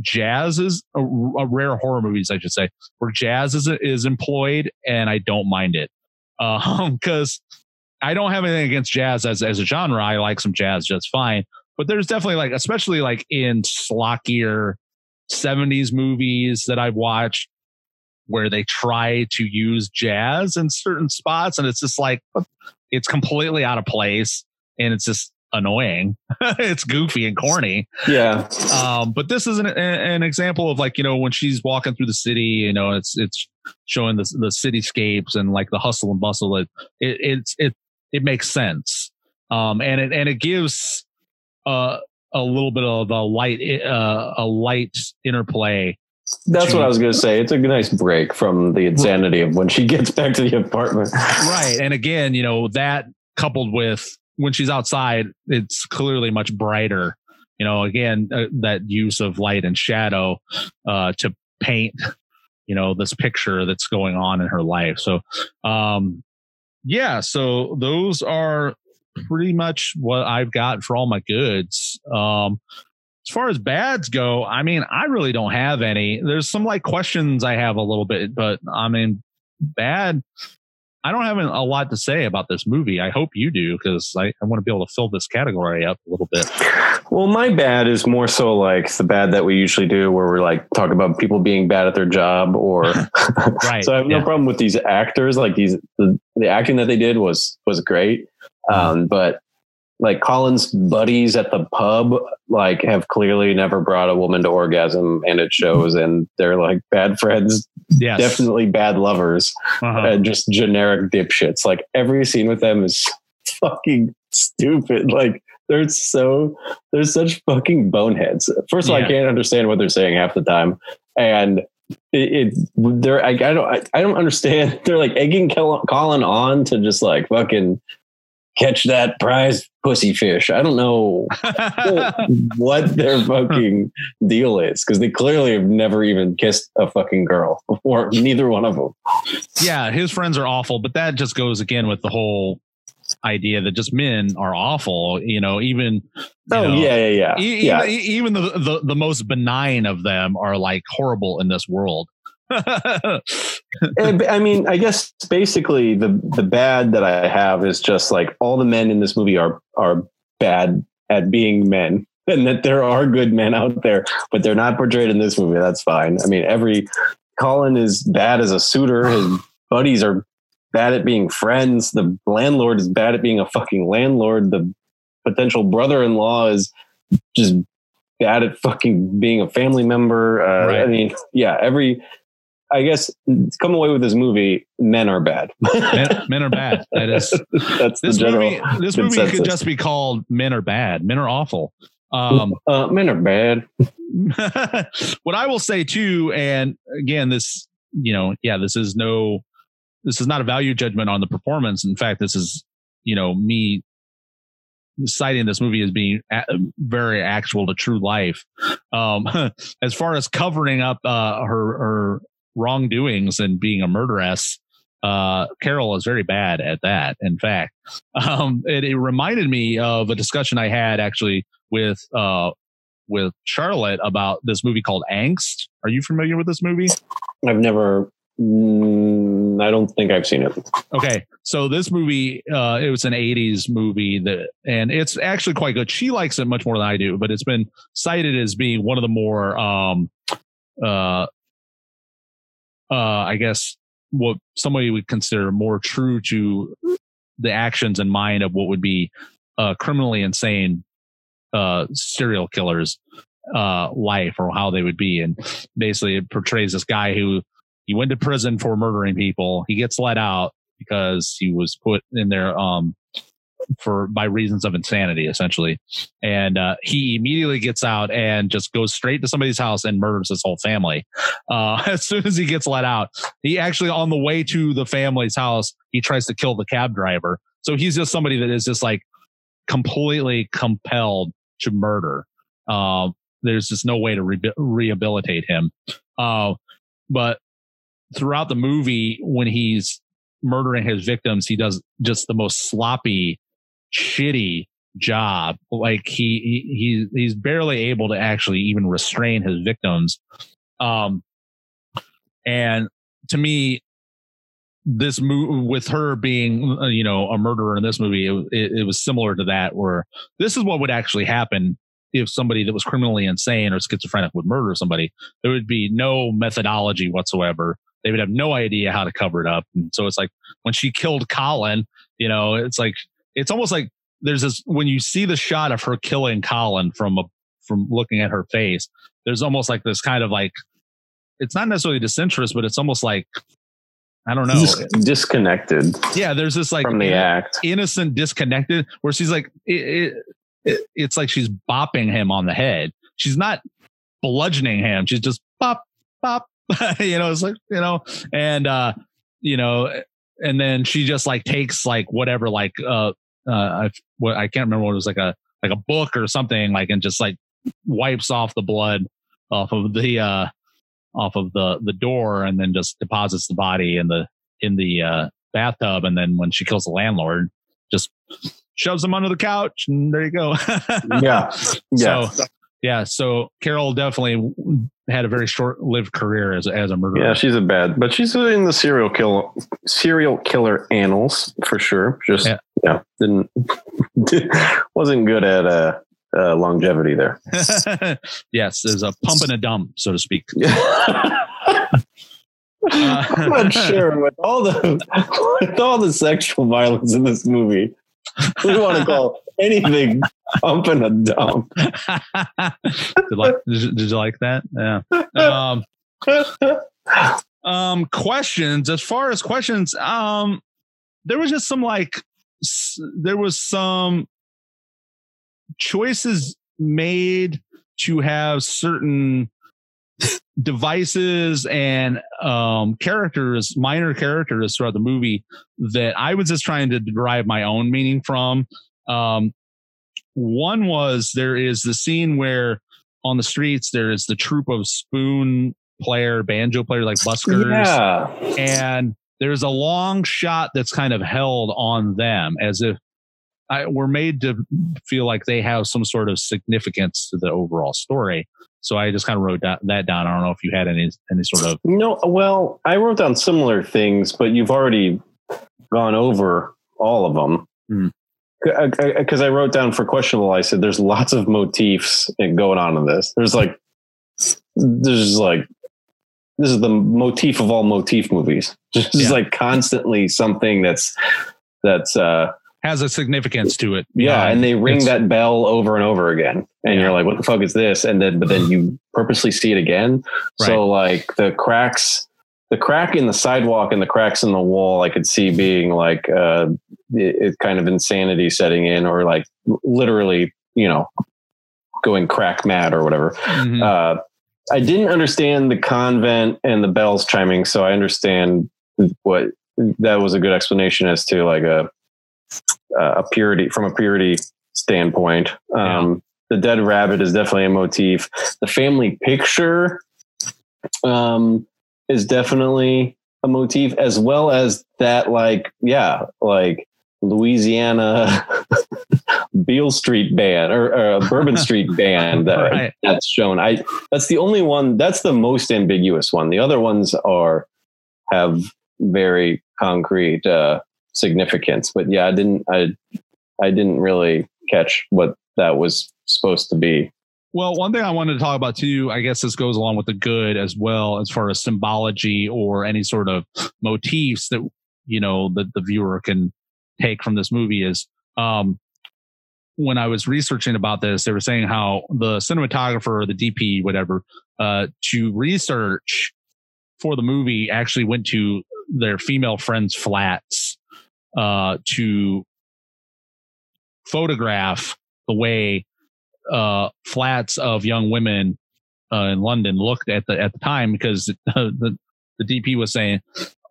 jazz is a, a rare horror movies, I should say, where jazz is is employed, and I don't mind it *laughs* because I don't have anything against jazz as as a genre. I like some jazz just fine, but there's definitely like, especially like in slockier '70s movies that I've watched, where they try to use jazz in certain spots, and it's just like it's completely out of place, and it's just annoying. *laughs* it's goofy and corny. yeah Um, but this is an, an example of like you know when she's walking through the city, you know, it's it's showing the the cityscapes and like the hustle and bustle. It, it it's it it makes sense, um, and it and it gives uh, a little bit of a light uh, a light interplay. that's what i was going to say it's a nice break from the insanity of when she gets back to the apartment Right, and again, you know that coupled with when she's outside, it's clearly much brighter. You know, again, uh, that use of light and shadow uh, to paint, you know, this picture that's going on in her life. So, um, yeah, so those are pretty much what I've got for all my goods. Um, as far as bads go, I mean, I really don't have any. There's some like questions I have a little bit, but I mean, bad. I don't have a lot to say about this movie. I hope you do because I, I want to be able to fill this category up a little bit. Well, my bad is more so like the bad that we usually do, where we're like talk about people being bad at their job, or *laughs* *laughs* Right. so I have no yeah. problem with these actors. Like these, the, the acting that they did was was great, um, but like Colin's buddies at the pub, like have clearly never brought a woman to orgasm, and it shows. And they're like bad friends, Yes. definitely bad lovers, Uh-huh. and just generic dipshits. Like every scene with them is *laughs* fucking stupid. Like they're so they're such fucking boneheads. First of all, Yeah. I can't understand what they're saying half the time, and it, it they're I, I don't I, I don't understand. *laughs* They're like egging Colin on to just like fucking catch that prize pussy fish. I don't know *laughs* what their fucking deal is because they clearly have never even kissed a fucking girl *laughs* before. Neither one of them. yeah, his friends are awful, but that just goes again with the whole idea that just men are awful. You know, even you Oh know, yeah, yeah, yeah. e- yeah. even, even the, the the most benign of them are like horrible in this world. *laughs* Eh, I mean, I guess basically the the bad that I have is just like all the men in this movie are are bad at being men, *laughs* and that there are good men out there, but they're not portrayed in this movie. That's fine. I mean, every Colin is bad as a suitor. His buddies are bad at being friends. The landlord is bad at being a fucking landlord. The potential brother-in-law is just bad at fucking being a family member. Uh, I mean, yeah, every. I guess come away with this movie. Men are bad. men, *laughs* men are bad. That is That's the this general. movie. This movie could just be called "Men Are Bad." Men are awful. Um, *laughs* uh, men are bad. *laughs* what I will say too, and again, this, you know, yeah, this is no, this is not a value judgment on the performance. In fact, this is, you know, me citing this movie as being a- very actual to true life. Um, as far as covering up uh, her her wrongdoings and being a murderess, uh, Carol is very bad at that. In fact, *laughs* um, it, it reminded me of a discussion I had actually with uh, with Charlotte about this movie called Angst. Are you familiar with this movie? I've never. Mm, I don't think I've seen it. Okay, so this movie, uh, it was an '80s movie that, and it's actually quite good. She likes it much more than I do, but it's been cited as being one of the more, um, uh, uh, I guess, what somebody would consider more true to the actions and mind of what would be uh, criminally insane uh, serial killers uh, life or how they would be. And basically, it portrays this guy who he went to prison for murdering people. He gets let out because he was put in there um, for by reasons of insanity, essentially. And uh, he immediately gets out and just goes straight to somebody's house and murders his whole family. Uh, *laughs* as soon as he gets let out, he actually on the way to the family's house, he tries to kill the cab driver. So he's just somebody that is just like completely compelled to murder. Um, there's just no way to re- rehabilitate him. Uh, but throughout the movie, when he's murdering his victims, he does just the most sloppy, shitty job. Like he, he, he he's barely able to actually even restrain his victims. Um, and to me, this movie with her being, uh, you know, a murderer in this movie, it, it, it was similar to that, where this is what would actually happen if somebody that was criminally insane or schizophrenic would murder somebody. There would be no methodology whatsoever. They would have no idea how to cover it up. And so it's like when she killed Colin, you know, it's like it's almost like there's this when you see the shot of her killing Colin from a from looking at her face, there's almost like this kind of like it's not necessarily disinterest, but it's almost like I don't know. Dis- disconnected Yeah, there's this like from the act. innocent disconnected where she's like it, it, it, it's like she's bopping him on the head she's not bludgeoning him she's just pop pop *laughs* you know it's like you know and uh you know and then she just like takes like whatever like uh uh I, what I can't remember what it was like a like a book or something like and just like wipes off the blood off of the uh off of the the door and then just deposits the body in the in the uh bathtub. And then when she kills the landlord just shoves him under the couch and there you go. Yeah, *laughs* yeah. so yeah. So Carol definitely had a very short-lived career as as a murderer. Yeah, she's a bad, but she's in the serial kill serial killer annals for sure. Just Yeah. yeah, didn't *laughs* wasn't good at uh, uh longevity there. *laughs* yes, there's a pump and a dump, so to speak. *laughs* I'm not sure with all the with all the sexual violence in this movie. We want to call anything pump and a dump. *laughs* did, you like, did, you, like that? Yeah. Um, um, questions. As far as questions, um, there was just some like there was some choices made to have certain devices and um characters minor characters throughout the movie that i was just trying to derive my own meaning from um one was there is the scene where on the streets there is the troop of spoon player banjo player like buskers Yeah. and there's a long shot that's kind of held on them as if I, we're made to feel like they have some sort of significance to the overall story. So I just kind of wrote that, that down. I don't know if you had any any sort of No, well, I wrote down similar things, but you've already gone over all of them. Hmm. Because I wrote down for questionable, I said there's lots of motifs going on in this. There's like, there's like, this is the motif of all motif movies. *laughs* Just Yeah. like constantly something that's that's uh has a significance to it. yeah, Um, and they ring that bell over and over again, and Yeah. you're like, "What the fuck is this?" And then, but then you purposely see it again. So like the cracks, the crack in the sidewalk and the cracks in the wall, I could see being like uh, it, it kind of insanity setting in, or like literally, you know, going crack mad or whatever. Mhm. Uh, I didn't understand the convent and the bells chiming, so I understand what that was a good explanation as to like a a purity from a purity standpoint. Um, The dead rabbit is definitely a motif. The family picture um, is definitely a motif, as well as that like yeah, like Louisiana *laughs* Beale Street band or, or Bourbon *laughs* Street band that, Right. that's shown. I that's the only one. That's the most ambiguous one. The other ones are have very concrete uh, significance. But yeah, I didn't. I I didn't really catch what that was supposed to be. Well, one thing I wanted to talk about too, I guess this goes along with the good as well, as far as symbology or any sort of motifs that you know that the viewer can take from this movie is um when I was researching about this, they were saying how the cinematographer or the DP, whatever, uh, to research for the movie actually went to their female friends' flats uh, to photograph the way uh, flats of young women uh, in London looked at the at the time because *laughs* the the DP was saying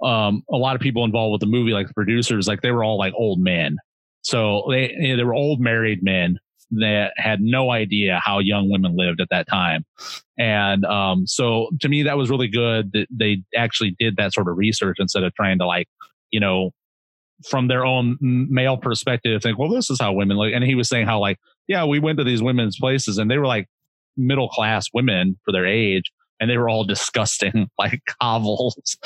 um, a lot of people involved with the movie, like the producers, like they were all like old men. So they you know, they were old married men that had no idea how young women lived at that time. And um, so to me, that was really good that they actually did that sort of research instead of trying to like, you know, from their own male perspective, think, well, this is how women look. And he was saying how like, yeah, we went to these women's places and they were like middle class women for their age and they were all disgusting *laughs* like hovels.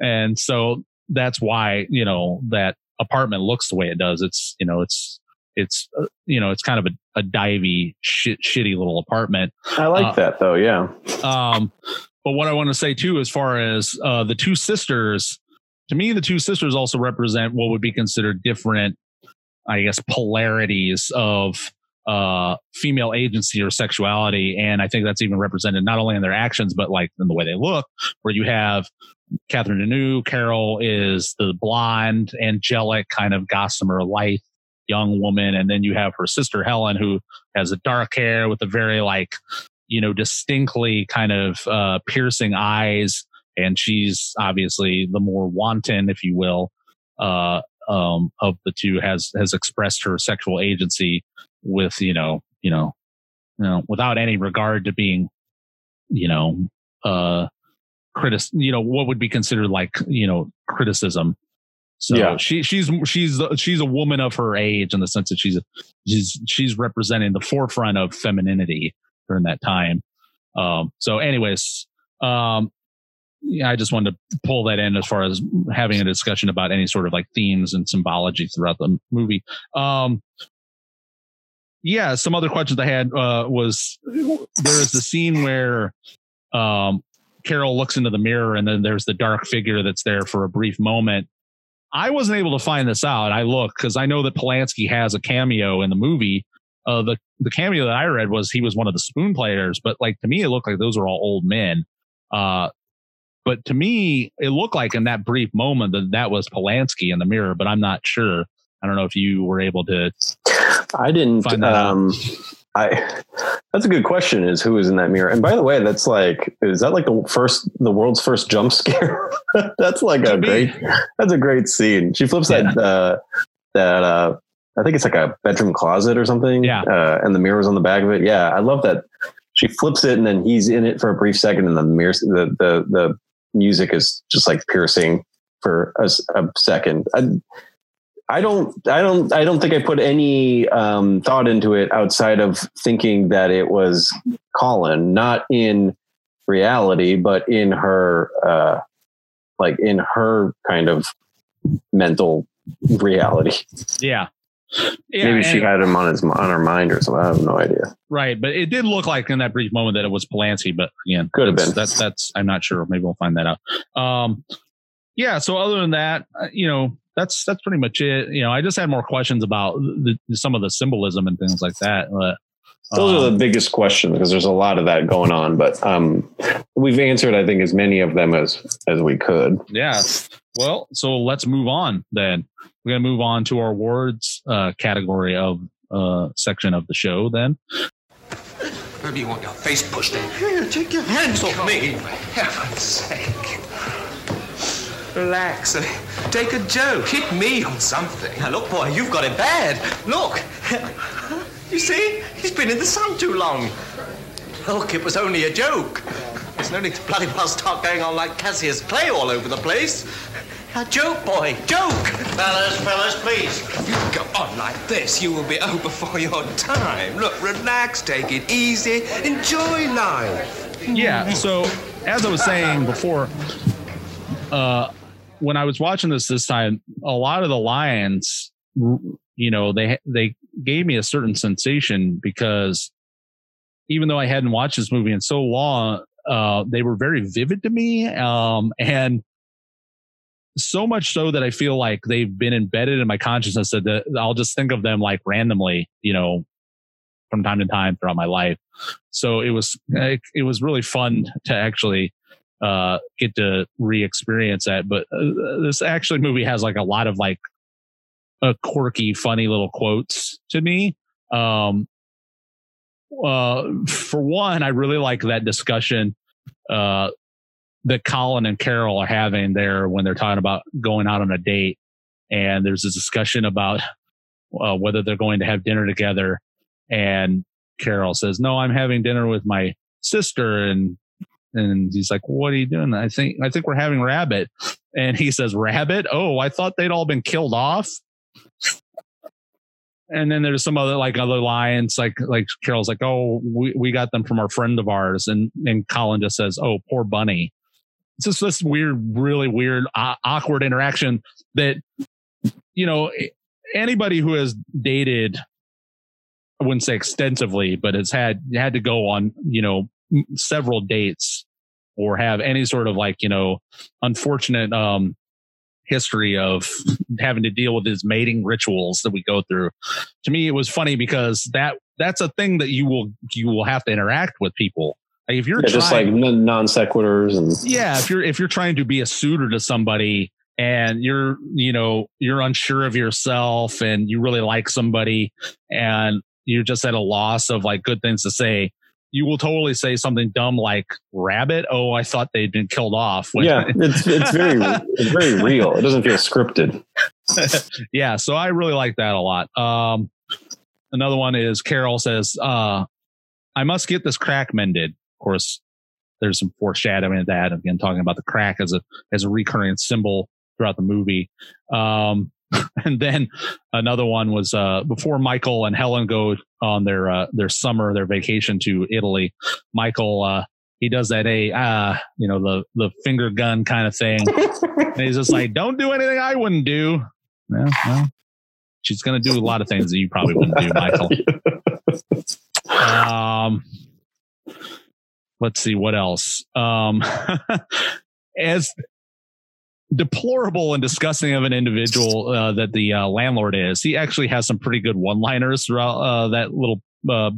And so that's why, you know, that apartment looks the way it does. It's, you know, it's, it's, uh, you know, it's kind of a, a divey, shit, shitty little apartment. I like Uh, that though. Yeah. Um, but what I want to say too, as far as uh, the two sisters, to me, the two sisters also represent what would be considered different, I guess, polarities of uh, female agency or sexuality. And I think that's even represented not only in their actions, but like in the way they look, where you have Catherine Deneuve, Carol is the blonde, angelic, kind of gossamer light young woman. And then you have her sister, Helen, who has a dark hair with a very like, you know, distinctly kind of uh, piercing eyes. And she's obviously the more wanton, if you will, uh, um, of the two has, has expressed her sexual agency with, you know, you know, you know, without any regard to being, you know, uh, critic, you know, what would be considered like, you know, criticism. So Yeah. she, she's, she's, she's a woman of her age in the sense that she's, she's, she's representing the forefront of femininity during that time. Um, so, anyways, um, yeah, I just wanted to pull that in as far as having a discussion about any sort of like themes and symbology throughout the movie. Um, yeah, some other questions I had uh, was there is the scene where um, Carol looks into the mirror and then there's the dark figure that's there for a brief moment. I wasn't able to find this out. I looked because I know that Polanski has a cameo in the movie. Uh, the the cameo that I read was he was one of the spoon players, but like to me, it looked like those were all old men. Uh, but to me, it looked like in that brief moment that that was Polanski in the mirror, but I'm not sure. I don't know if you were able to. I didn't. Find that out. Um, I. That's a good question. Is who is in that mirror? And by the way, that's like, is that like the first, the world's first jump scare? *laughs* that's like a be. great. That's a great scene. She flips that. Uh, that. uh I think it's like a bedroom closet or something. Yeah. Uh, and the mirror's on the back of it. Yeah, I love that. She flips it, and then he's in it for a brief second, and the mirror, the the the music is just like piercing for a second. I, I don't, I don't, I don't think I put any um, thought into it outside of thinking that it was Colin, not in reality, but in her, uh, like in her kind of mental reality. Yeah. Yeah, Maybe she had him on his on her mind or something. I have no idea. right, but it did look like in that brief moment that it was Polanski. But again, Could have that's- been. That's that's I'm not sure. Maybe we'll find that out. Um, yeah. So other than that, uh, you know, that's that's pretty much it. You know, I just had more questions about the, some of the symbolism and things like that. But, Those are um, the biggest questions because there's a lot of that going on. But um, we've answered, I think, as many of them as as we could. Yeah. Well, so let's move on then. We're going to move on to our awards uh, category of uh, section of the show then. Maybe you want your face pushed in. Here, take your hands off me. For heaven's sake. Relax. Take a joke. Hit me on something. Now, look, boy, you've got it bad. Look. You see? He's been in the sun too long. Look, it was only a joke. There's no need to bloody well start going on like Cassius Clay all over the place. A joke, boy, joke. Fellas, fellas, please. If you go on like this, you will be over before your time. Look, relax, take it easy, enjoy life. Yeah. So as I was saying before, uh, when I was watching this this time, a lot of the lions, you know, they they gave me a certain sensation because even though I hadn't watched this movie in so long, uh, they were very vivid to me, um, and so much so that I feel like they've been embedded in my consciousness that I'll just think of them like randomly, you know, from time to time throughout my life. So it was it was really fun to actually uh, get to re-experience that. But uh, this actually movie has like a lot of like uh, quirky, funny little quotes to me. Um, uh, for one, I really like that discussion uh, that Colin and Carol are having there when they're talking about going out on a date, and there's a discussion about uh, whether they're going to have dinner together, and Carol says, "No, I'm having dinner with my sister," and and he's like, "What are you doing?" I think I think we're having rabbit, and he says, "Rabbit? Oh, I thought they'd all been killed off." And then there's some other like other lines, like like Carol's like, "Oh, we, we got them from our friend of ours," and and Colin just says, "Oh, poor bunny." It's just this weird, really weird, uh, awkward interaction that you know anybody who has dated I wouldn't say extensively, but has had had to go on, you know, several dates or have any sort of like, you know, unfortunate um history of having to deal with his mating rituals that we go through. To me, it was funny because that that's a thing that you will you will have to interact with people. Like if you're Yeah, just like non sequiturs and yeah, if you're if you're trying to be a suitor to somebody and you're you know you're unsure of yourself and you really like somebody and you're just at a loss of like good things to say you will totally say something dumb like rabbit oh i thought they'd been killed off yeah, *laughs* it's it's very it's very real. It doesn't feel scripted. *laughs* yeah so i really like that a lot um another one is carol says uh i must get this crack mended of course there's some foreshadowing of that again talking about the crack as a as a recurring symbol throughout the movie um *laughs* and then another one was uh, before Michael and Helen go on their uh, their summer their vacation to Italy. Michael uh, he does that a uh, you know the the finger gun kind of thing, *laughs* and he's just like, "Don't do anything I wouldn't do." Yeah, well, she's gonna do a lot of things that you probably wouldn't do, Michael. Um, let's see what else. Um, *laughs* as deplorable and disgusting of an individual uh, that the uh, landlord is, he actually has some pretty good one-liners throughout uh, that little uh,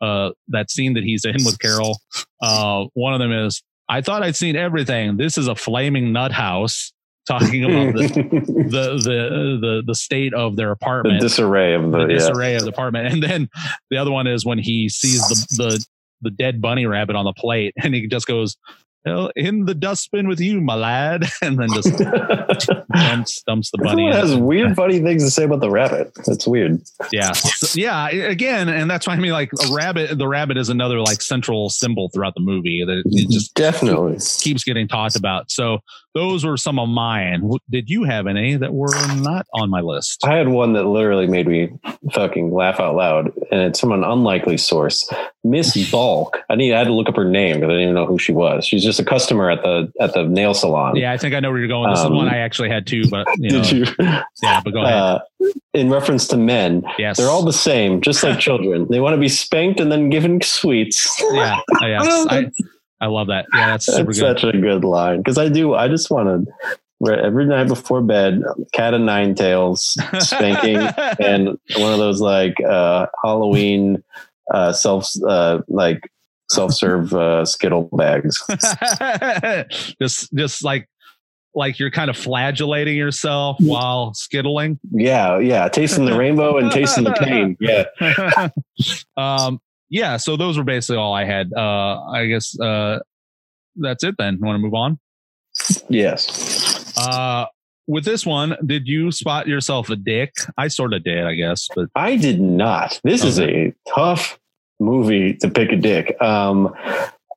uh, that scene that he's in with Carol. *laughs* Uh, one of them is, "I thought I'd seen everything. This is a flaming nut house." Talking about the, *laughs* the the the the state of their apartment, the disarray of the, the yeah. disarray of the apartment. And then the other one is when he sees the the the dead bunny rabbit on the plate, and he just goes, "Well, "In the dustbin with you, my lad," *laughs* and then just dumps, dumps the bunny. Everyone has weird, funny things to say about the rabbit. That's weird. Yeah, So- yeah. Again, and that's why I mean, like a rabbit. The rabbit is another like central symbol throughout the movie that it just Definitely. keeps getting talked about. So those were some of mine. Did you have any that were not on my list? I had one that literally made me fucking laugh out loud, and it's from an unlikely source. Miss *laughs* Balk. I need. I had to look up her name because I didn't even know who she was. She's just a customer at the at the nail salon. Yeah, I think I know where you're going. This is Um, one I actually had too, but you *laughs* know, Did you? yeah. But go ahead. Uh, in reference to men, yes, they're all the same, just like *laughs* children. They want to be spanked and then given sweets. yeah, oh, yes. I, I love that. Yeah, that's super That's good. such a good line because I do. I just want to every night before bed, cat of nine tails, spanking, *laughs* and one of those like uh, Halloween uh, self uh, like self serve uh, Skittle bags. *laughs* just, just like, like you're kind of flagellating yourself while skittling. Yeah, yeah, tasting the rainbow and tasting the *laughs* pain. Yeah, um, yeah. So those were basically all I had. Uh, I guess uh, that's it. Then want to move on. yes. Uh, with this one, did you spot yourself a dick? I sort of did, I guess, but I did not. This is a tough movie to pick a dick. Um,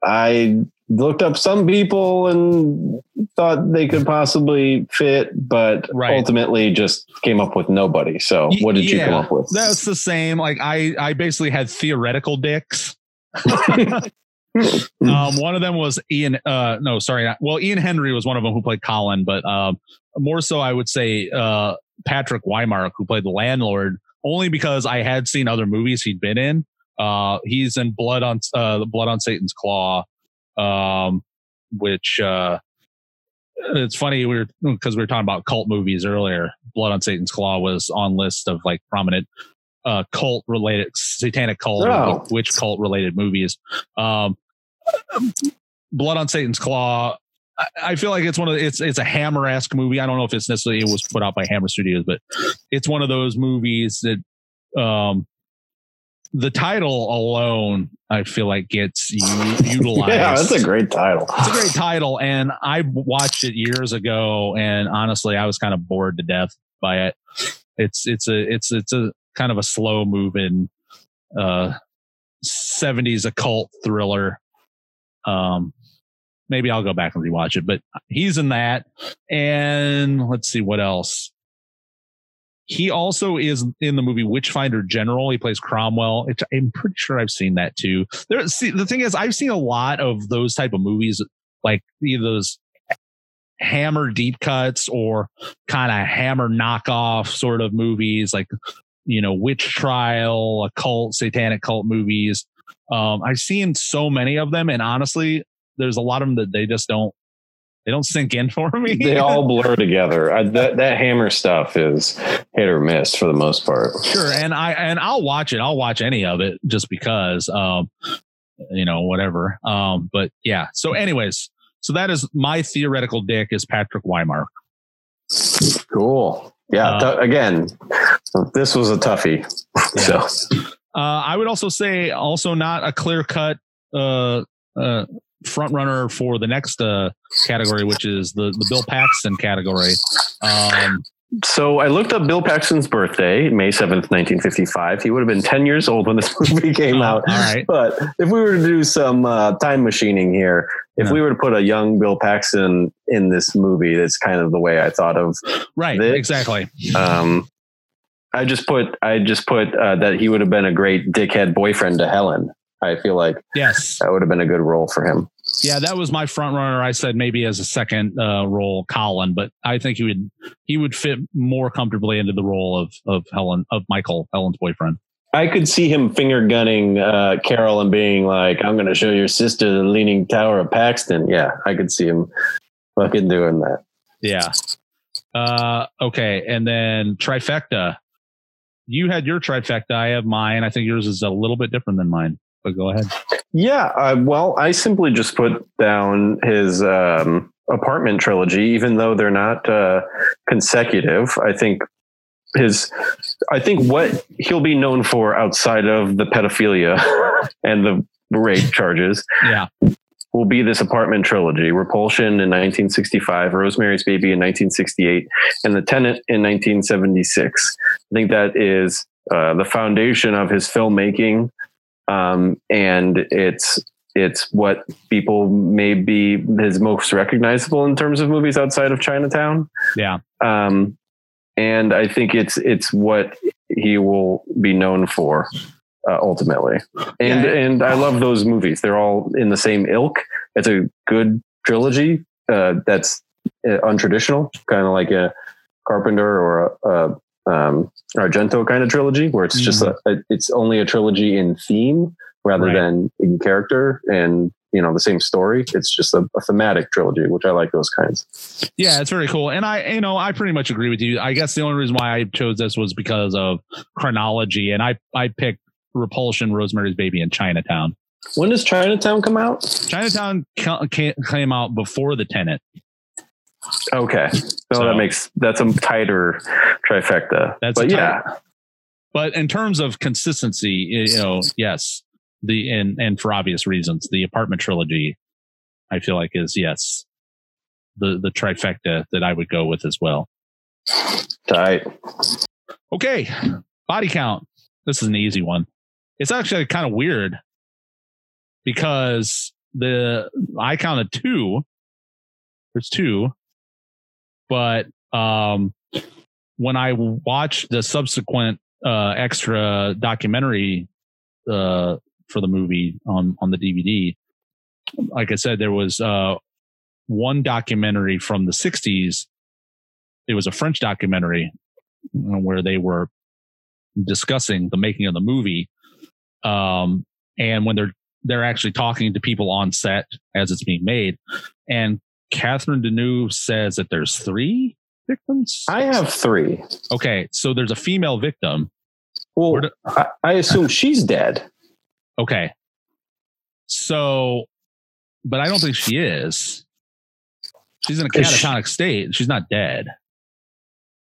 I looked up some people and thought they could possibly fit, but Right. ultimately just came up with nobody. So, what did you Yeah, come up with? That's the same. Like I, I basically had theoretical dicks. *laughs* um, one of them was Ian. Uh, no, sorry. Well, Ian Hendry was one of them who played Colin, but um, more so, I would say uh, Patrick Wymark, who played the landlord, only because I had seen other movies he'd been in. Uh, he's in Blood on uh, Blood on Satan's Claw, um, which uh, it's funny we were because we were talking about cult movies earlier. Blood on Satan's Claw was on list of like prominent uh, cult related satanic cult Oh. witch cult related movies. Um, Blood on Satan's Claw. I- I feel like it's one of the, it's it's a Hammer esque movie. I don't know if it's necessarily it was put out by Hammer Studios, but it's one of those movies that um the title alone I feel like gets *laughs* utilized. Yeah, that's a great title. It's a great title, and I watched it years ago, and honestly, I was kind of bored to death by it. It's it's a it's it's a kind of a slow moving uh 70s occult thriller. Um maybe I'll go back and rewatch it, but he's in that. And let's see what else. He also is in the movie Witchfinder General. He plays Cromwell. It's, I'm pretty sure I've seen that too. There, see, the thing is, I've seen a lot of those type of movies, like those hammer deep cuts or kind of hammer knockoff sort of movies, like you know, witch trial, occult, satanic cult movies. Um, I've seen so many of them, and honestly, there's a lot of them that they just don't they don't sink in for me. They all *laughs* blur together. I, that that hammer stuff is hit or miss for the most part. sure and i and i'll watch it i'll watch any of it just because um you know whatever um but yeah so anyways so that is my theoretical dick is patrick wymark Cool. Yeah. Uh, tou- again, this was a toughie. Yeah. So uh i would also say also not a clear cut uh uh front runner for the next uh category which is the the bill paxton category um so I looked up Bill Paxton's birthday, May 7th, 1955. He would have been 10 years old when this *laughs* movie came out. All right. But if we were to do some uh, time machining here, if Yeah. we were to put a young Bill Paxton in this movie, that's kind of the way I thought of. Right. This- Exactly. Um, I just put I just put uh, that he would have been a great dickhead boyfriend to Helen. I feel like Yes. that would have been a good role for him. Yeah, that was my front runner. I said maybe as a second uh, role, Colin, but I think he would he would fit more comfortably into the role of of Helen of Michael, Helen's boyfriend. I could see him finger gunning uh, Carol and being like, "I'm going to show your sister the Leaning Tower of Paxton." Yeah, I could see him fucking doing that. Yeah. Uh, okay, and then trifecta. You had your trifecta. I have mine. I think yours is a little bit different than mine. But go ahead. Yeah, uh, well, I simply just put down his um, apartment trilogy, even though they're not uh, consecutive. I think his, I think what he'll be known for outside of the pedophilia *laughs* and the rape charges Yeah. will be this apartment trilogy Repulsion in 1965, Rosemary's Baby in 1968, and The Tenant in 1976. I think that is uh, the foundation of his filmmaking. Um, and it's it's what people may be his most recognizable in terms of movies outside of Chinatown. Yeah. Um, and I think it's it's what he will be known for uh, ultimately. And Yeah. and I love those movies. They're all in the same ilk. It's a good trilogy uh, that's uh, untraditional, kind of like a Carpenter or a, a um, Argento kind of trilogy, where it's just a, a it's only a trilogy in theme rather Right. than in character and you know the same story. It's just a, a thematic trilogy, which I like those kinds. Yeah, it's very cool. And I, you know, I pretty much agree with you. I guess the only reason why I chose this was because of chronology. And I, I picked Repulsion, Rosemary's Baby, and Chinatown. When does Chinatown come out? Chinatown ca- ca- came out before The Tenant. Okay, so, So- that makes that's a tighter trifecta. That's but yeah, But in terms of consistency, you know, yes, the and and for obvious reasons, the apartment trilogy, I feel like is yes, the the trifecta that I would go with as well. tight. Okay, body count. This is an easy one. It's actually kind of weird because the I counted two. There's two, but um, when I watched the subsequent uh, extra documentary uh, for the movie on on the DVD, like I said, there was uh, one documentary from the '60s. It was a French documentary uh, where they were discussing the making of the movie. Um, and when they're they're actually talking to people on set as it's being made, and Catherine Deneuve says that there's three victims. I have three. Okay, so there's a female victim. Well, do- I, I assume she's dead. Okay, so, but I don't think she is. She's in a Is she- catatonic state. She's not dead.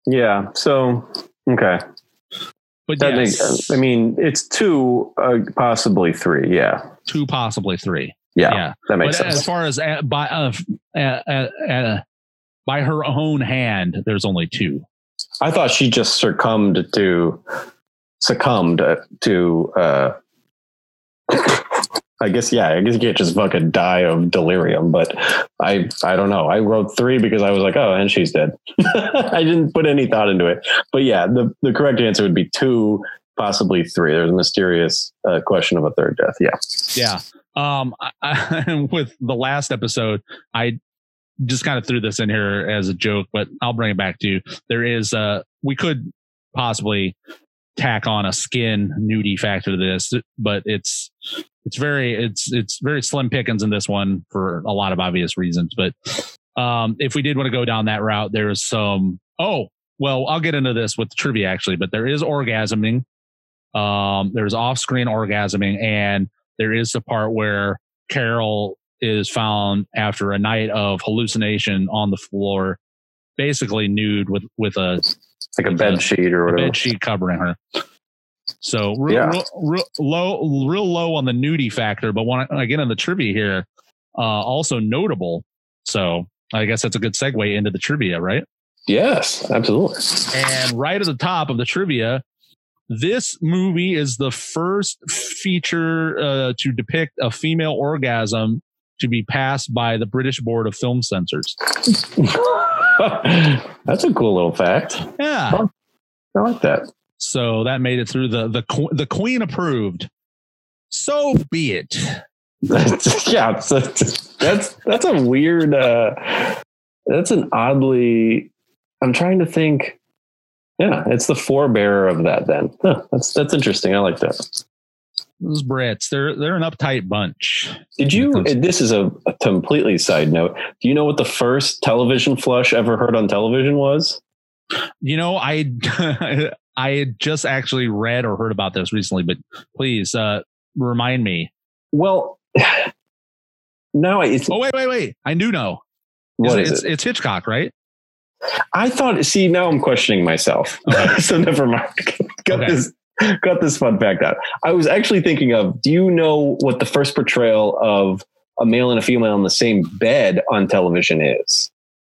Yeah. So okay, But that yes, makes sense. I mean, it's two, uh, possibly three. Yeah. two, possibly three. Yeah. yeah. That makes but as far as uh, by uh, uh, uh, by her own hand, there's only two. I thought she just succumbed to succumbed to. uh *coughs* I guess yeah. I guess you can't just fucking die of delirium, but I I don't know. I wrote three because I was like, oh, and she's dead. *laughs* I didn't put any thought into it, but yeah, the the correct answer would be two, possibly three. There's a mysterious uh, question of a third death. Yeah. Yeah. Um, *laughs* I, I, with the last episode, I just kind of threw this in here as a joke, but I'll bring it back to you. There is, uh, we could possibly tack on a skin nudie factor to this, but it's, it's very, it's, it's very slim pickings in this one for a lot of obvious reasons. But, um, if we did want to go down that route, there's some, oh, well, I'll get into this with trivia actually, but there is orgasming. Um, there's off screen orgasming and there is the part where Carol is found after a night of hallucination on the floor, basically nude with with a, Like a bed sheet or a whatever. bed sheet covering her. So real, Yeah. real, real low, real low on the nudie factor. But when I, get in the trivia here, uh, also notable. So I guess that's a good segue into the trivia, right? Yes, absolutely. And right at the top of the trivia, this movie is the first feature uh, to depict a female orgasm to be passed by the British Board of Film Censors. *laughs* That's a cool little fact. Yeah. I like that. So that made it through the the the Queen approved. So be it. *laughs* yeah, it's a- that's that's a weird. uh That's an oddly. I'm trying to think. Yeah, it's the forebearer of that. Then huh, that's that's interesting. I like that. Those Brits, they're they're an uptight bunch. Did you? This is a, a completely side note. Do you know what the first television flush ever heard on television was? You know, I *laughs* I had just actually read or heard about this recently, but please uh remind me. Well, *sighs* now it's Oh wait, wait, wait! I do know. what it's, is it's, it? it's Hitchcock, right? I thought. See, now I'm questioning myself. Okay. *laughs* so never mind. *laughs* got Okay. this. *laughs* Got this fun fact out. I was actually thinking of. Do you know what the first portrayal of a male and a female in the same bed on television is?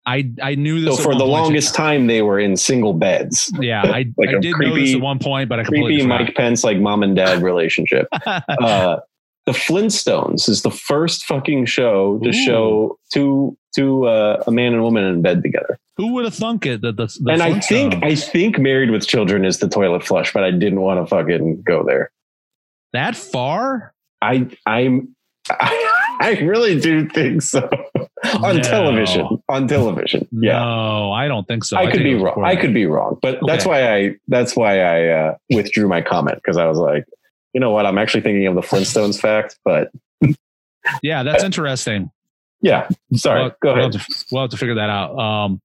I I knew this So for the longest time, they were in single beds. Yeah, I, *laughs* like I did know this creepy- at one point, but I completely Creepy forgot. Mike Pence, like mom and dad relationship. *laughs* uh, the Flintstones is the first fucking show to Ooh. show two two uh, a man and woman in bed together. Who would have thunk it that the, the and I think Flintstones- I think Married with Children is the toilet flush, but I didn't want to fucking go there. that far I I'm *laughs* I, really do think so *laughs* on No. television. On television, yeah. No, I don't think so. I could be wrong. I could be wrong, but that's why I that's why I uh, withdrew my comment because I was like, you know what? I'm actually thinking of the Flintstones fact, but Yeah, that's interesting. Yeah. Sorry, We'll- go we'll ahead. Have to, we'll have to figure that out. Um,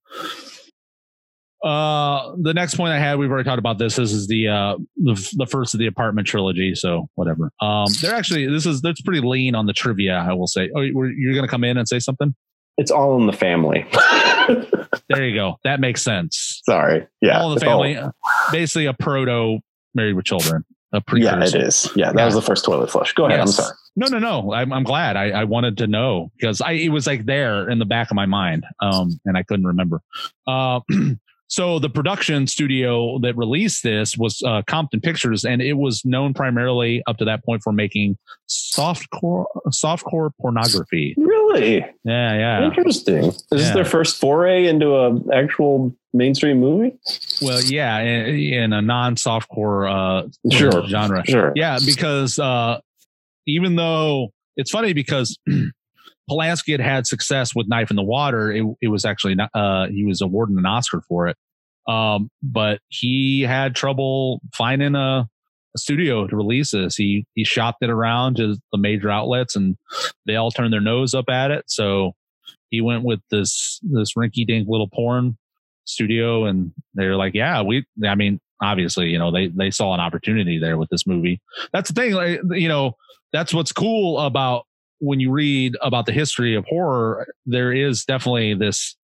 uh, the next point I had, we've already talked about this. This is the uh the, the first of the apartment trilogy. So whatever. Um, they're actually this is that's pretty lean on the trivia. I will say. Oh, you're you're gonna come in and say something? It's all in the family. *laughs* There you go. That makes sense. Sorry. Yeah. all in the it's all- family. Basically, a proto Married with Children. A yeah, it is. Yeah, that Yeah. was the first toilet flush. Go ahead. I'm sorry. No, no, no. I'm, I'm glad. I, I wanted to know because I it was like there in the back of my mind, um, and I couldn't remember. Uh, *clears throat* so the production studio that released this was uh, Compton Pictures, and it was known primarily up to that point for making softcore softcore pornography. Really Yeah, yeah. interesting. Is this Yeah. their first foray into a actual mainstream movie? Well, yeah, in, in a non-softcore uh, Sure. genre. Sure. Yeah, because uh, even though it's funny because *clears throat* Polanski had had success with Knife in the Water, it, it was actually not, uh, he was awarded an Oscar for it. Um, but he had trouble finding a, a studio to release this. He he shopped it around to the major outlets, and they all turned their nose up at it. So he went with this this rinky dink little porn studio, and they're like, "Yeah, we." I mean, obviously, you know, they they saw an opportunity there with this movie. That's the thing, like, you know, that's what's cool about when you read about the history of horror. There is definitely this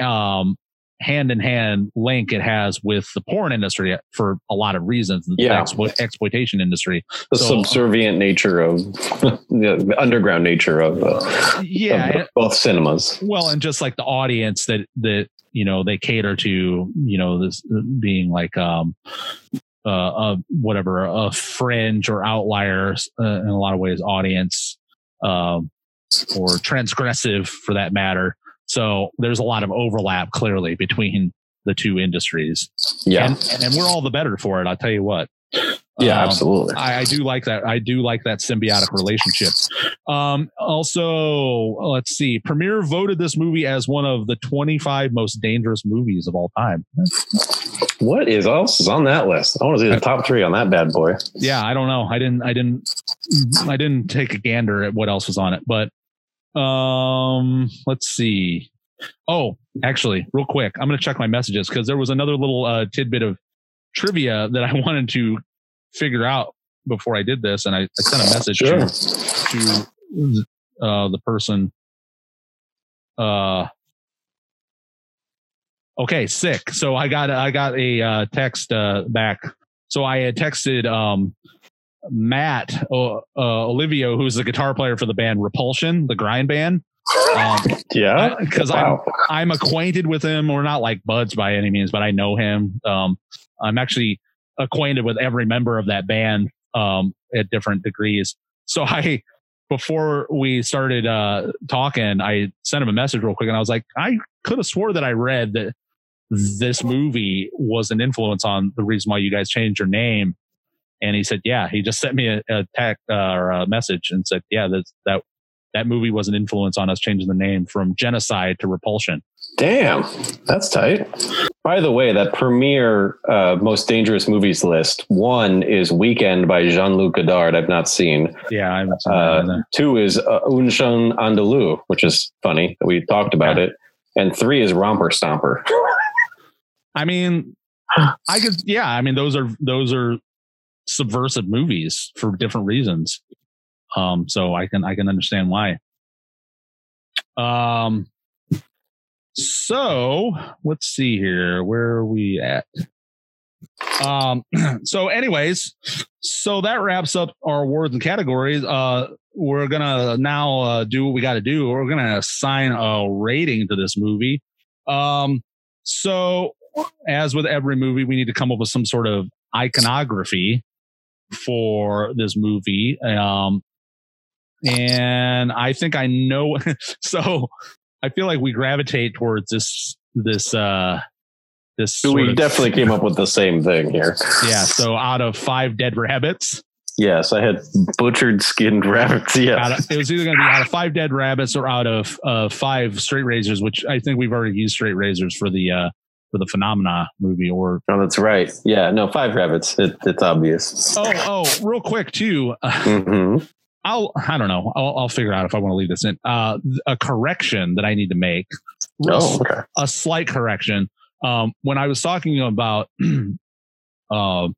um hand in hand link it has with the porn industry for a lot of reasons. The Yeah. explo- exploitation industry. The So- subservient nature of *laughs* the underground nature of, uh, Yeah, of both cinemas. well, and just like the audience that that you know they cater to, you know, this being like um uh, a whatever a fringe or outlier uh, in a lot of ways audience um or transgressive for that matter. So there's a lot of overlap clearly between the two industries. Yeah. And, and we're all the better for it. I'll tell you what. Yeah, Um, absolutely. I, I do like that. I do like that symbiotic relationship. Um, also, let's see. Premiere voted this movie as one of the 25 most dangerous movies of all time. What is else is on that list? I want to see the top three on that bad boy. Yeah, I don't know. I didn't. I didn't. I didn't take a gander at what else was on it. But um, let's see. Oh, actually, real quick, I'm going to check my messages because there was another little uh, tidbit of trivia that I *laughs* wanted to figure out before I did this, and I, I sent a message Sure. to to uh, the person. Uh, okay, sick. So I got I got a uh, text uh, back. So I had texted um, Matt uh, uh, Olivo, who's the guitar player for the band Repulsion, the grind band. Um, Yeah. because Wow. I'm I'm acquainted with him. We're not like buds by any means, but I know him. Um, I'm actually acquainted with every member of that band um, at different degrees. So *laughs* I, before we started uh, talking, I sent him a message real quick, and I was like, I could have swore that I read that this movie was an influence on the reason why you guys changed your name. And he said, yeah. He just sent me a, a text uh, or a message and said, yeah, that that that movie was an influence on us changing the name from genocide to repulsion. Damn, that's tight. By the way, that premiere uh, most dangerous movies list one is Weekend by Jean Luc Godard. I've not seen. Yeah, I haven't seen that Uh, two is uh, Un Chien Andalou, which is funny. We talked about it. And three is Romper Stomper. I mean, *sighs* I could, yeah, I mean, those are those are subversive movies for different reasons. Um, so I can I can understand why. Um, so let's see here. Where are we at? Um, *clears throat* so anyways, so that wraps up our awards and categories. Uh, we're gonna now uh, do what we got to do. We're gonna assign a rating to this movie. Um, so as with every movie, we need to come up with some sort of iconography for this movie. Um, and I think I know. *laughs* so I feel like we gravitate towards this, this, uh, this. we sort of- definitely came up with the same thing here. Yeah. So out of five dead rabbits, Yes, I had butchered skinned rabbits. of, it was either going to be out of five dead rabbits or out of uh, five straight razors, which I think we've already used straight razors for the uh, for the phenomena movie. Or Oh, that's right. Yeah, no, five rabbits. It, it's obvious. oh oh, real quick too. *laughs* hmm I'll I don't know. I'll, I'll figure out if I want to leave this in. Uh, a correction that I need to make. Oh, okay. a slight correction. Um, when I was talking about *clears throat* uh,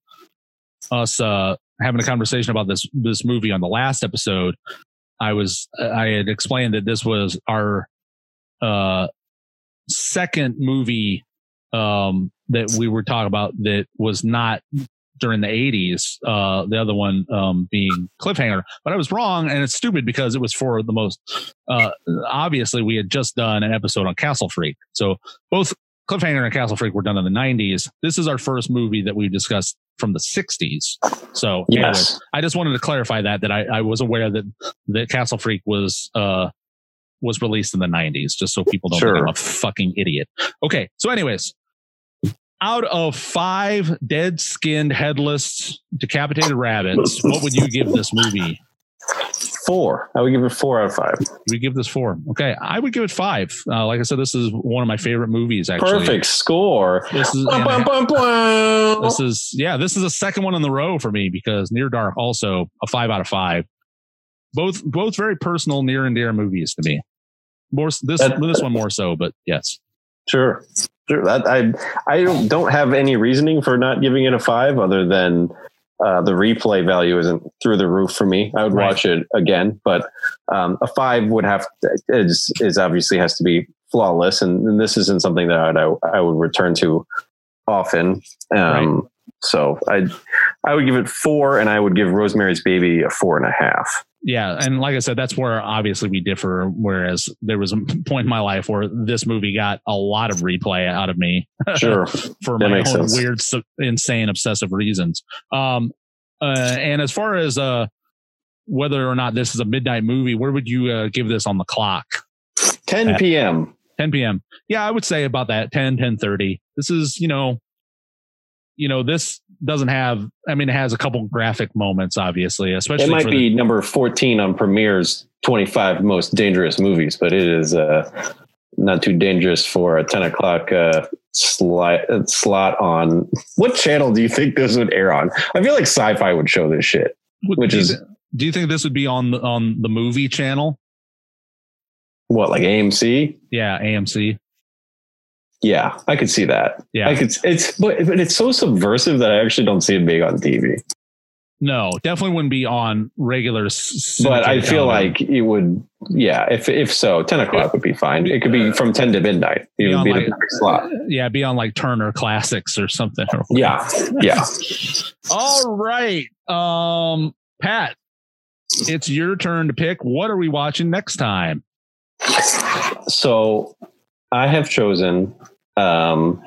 us uh, having a conversation about this this movie on the last episode, I was I had explained that this was our uh, second movie um, that we were talking about that was not during the 80s uh the other one um being cliffhanger. But i was wrong and it's stupid because it was for the most uh obviously we had just done an episode on castle freak. So both cliffhanger and castle freak were done in the 90s this is our first movie that we discussed from the 60s so Yes. i just wanted to clarify that that i, I was aware that that castle freak was uh was released in the 90s just so people don't think i'm a fucking idiot. Okay so anyways out of five dead skinned headless decapitated rabbits what would you give this movie Four. I would give it four out of five. we give this four okay i would give it five uh, like i said this is one of my favorite movies actually Perfect score. this is Bum, bum, bum, this is yeah this is a second one in the row for me because near dark also a five out of five both both very personal near and dear movies to me more this That- this one more so but yes Sure. Sure. That, I I don't, have any reasoning for not giving it a five other than uh, the replay value isn't through the roof for me. I would Right. watch it again, but um, a five would have to, is is obviously has to be flawless, and, and this isn't something that I I would return to often. Um, So I I would give it four, and I would give Rosemary's Baby a four and a half. Yeah and like i said that's where obviously we differ whereas there was a point in my life where this movie got a lot of replay out of me *laughs* Sure. for That my own sense. weird insane obsessive reasons um uh and as far as uh whether or not this is a midnight movie where would you uh, give this on the clock 10 Uh, p.m. 10 p.m. Yeah, I would say about that 10, 10 30. This is, you know, you know, this doesn't have, I mean, it has a couple graphic moments, obviously, especially It might for be the, number 14 on Premiere's 25 most dangerous movies, but it is uh, not too dangerous for a 10 o'clock uh, slot, uh, slot on. What channel do you think this would air on? I feel like sci fi would show this shit. which do is- thi- do you think this would be on the, on the movie channel? What, like AMC? Yeah, AMC. Yeah, I could see that. Yeah. I could, it's, but, but it's so subversive that I actually don't see it being on TV. No, definitely wouldn't be on regular. But I feel like it would, yeah, if, if so, 10 o'clock would be fine. It could be from 10 to midnight. It Be would be like- slot. yeah, be on like Turner Classics or something. *laughs* Yeah, yeah. All right. Um, Pat, it's your turn to pick. What are we watching next time? So I have chosen um,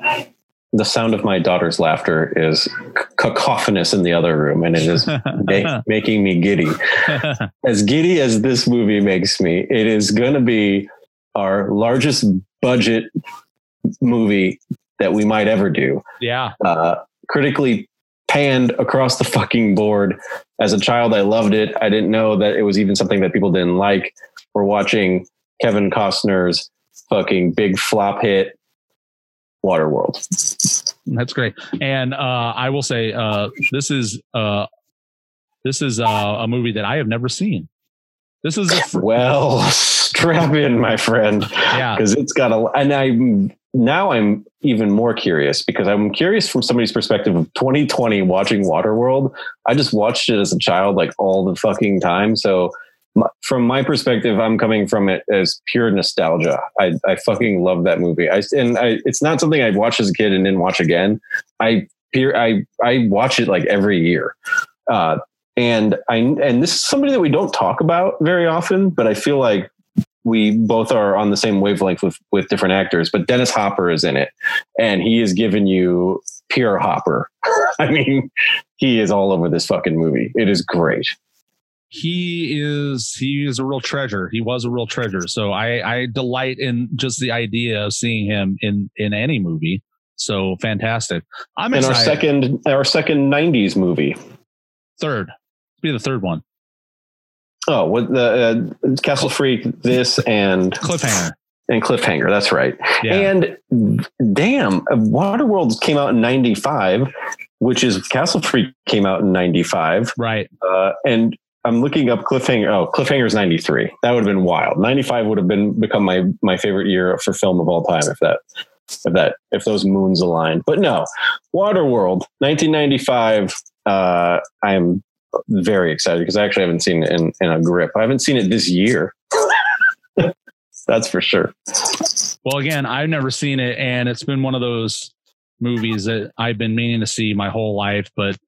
the sound of my daughter's laughter is cacophonous in the other room, and it is *laughs* ma- making me giddy. *laughs* As giddy as this movie makes me, it is going to be our largest budget movie that we might ever do. yeah. Uh, critically panned across the fucking board. As a child, I loved it. I didn't know that it was even something that people didn't like. We're watching Kevin Costner's fucking big flop hit, Waterworld. That's great. And uh, I will say uh, this is uh, this is uh, a movie that I have never seen. This is a fr- Well, *laughs* strap in, my friend, yeah. because it's got a. And I now I'm even more curious because I'm curious from somebody's perspective of 2020 watching Waterworld. I just watched it as a child, like all the fucking time. So from my perspective, I'm coming from it as pure nostalgia. I, I fucking love that movie. I and I, it's not something I watched as a kid and didn't watch again. I peer, I I watch it like every year. Uh, and I and this is somebody that we don't talk about very often, but I feel like we both are on the same wavelength with with different actors. But Dennis Hopper is in it, and he is giving you pure Hopper. *laughs* I mean, he is all over this fucking movie. It is great. He is he is a real treasure. He was a real treasure. So I I delight in just the idea of seeing him in in any movie. So fantastic. I'm And our second our second '90s movie. third. Be the third one. Oh, what the uh, Castle Freak? This and Cliffhanger. and Cliffhanger. That's right. Yeah. And damn, Waterworld came out in '95, which is Castle Freak came out in '95. right. Uh, and I'm looking up Cliffhanger. Oh, Cliffhanger's '93. That would have been wild. '95 would have been become my my favorite year for film of all time if that if that if those moons aligned. But no, Waterworld, 1995. Uh, I'm very excited because I actually haven't seen it in, in a grip. I haven't seen it this year. *laughs* That's for sure. Well, again, I've never seen it, and it's been one of those movies that I've been meaning to see my whole life. But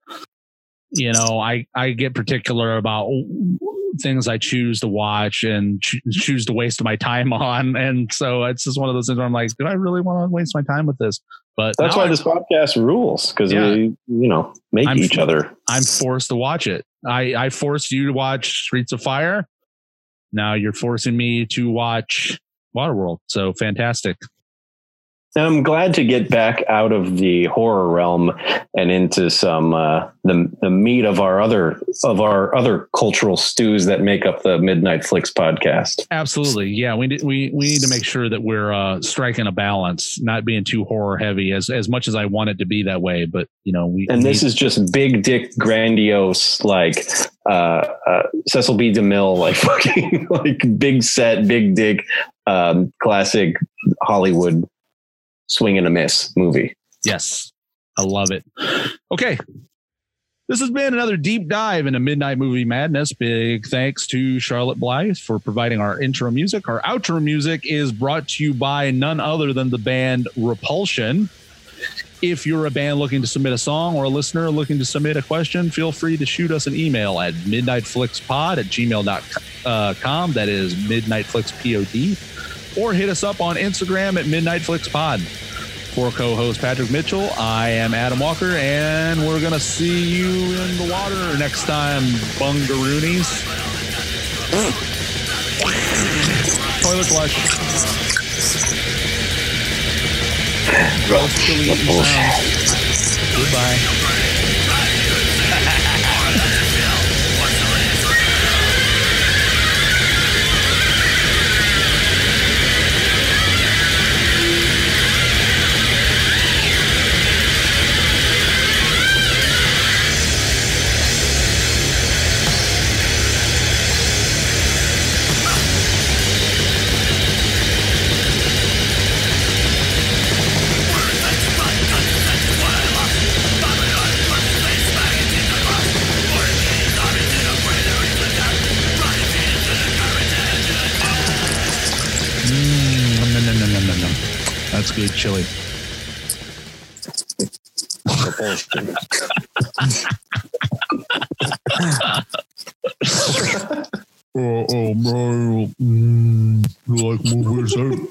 you *laughs* know, I I get particular about things I choose to watch and cho- choose to waste my time *laughs* on, and so it's just one of those things where I'm like, do I really want to waste my time with this? But That's why this podcast rules because Yeah. we, you know, make I'm each other. I'm forced to watch it. I I forced you to watch Streets of Fire. Now you're forcing me to watch Waterworld. So fantastic. I'm glad to get back out of the horror realm and into some uh, the the meat of our other of our other cultural stews that make up the Midnight Flicks podcast. Absolutely. Yeah, we need, we we need to make sure that we're uh, striking a balance, not being too horror heavy as as much as I want it to be that way. But you know, we And this is just big dick, grandiose, like uh, uh, Cecil B. DeMille, like *laughs* fucking like big set, big dick, um, classic Hollywood swing and a miss movie. yes, I love it. Okay. This has been another deep dive into Midnight Movie Madness. Big thanks to Charlotte Blythe for providing our intro music. Our outro music is brought to you by none other than the band Repulsion. If you're a band looking to submit a song or a listener looking to submit a question, feel free to shoot us an email at midnightflixpod at gmail.com. Uh, that is midnightflixpod. Or hit us up on Instagram at midnightflixpod. For co-host Patrick Mitchell, I am Adam Walker, and we're gonna see you in the water next time, bungaroonies. Toilet flush. Roast chili eating sounds. Goodbye. That's good chili. Oh, oh, bro. Mm, like movies that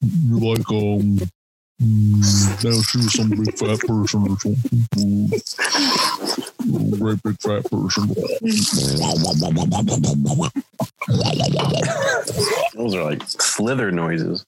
you like um mm, now she was some big fat person or something. Mm, great big fat person. Those are like slither noises.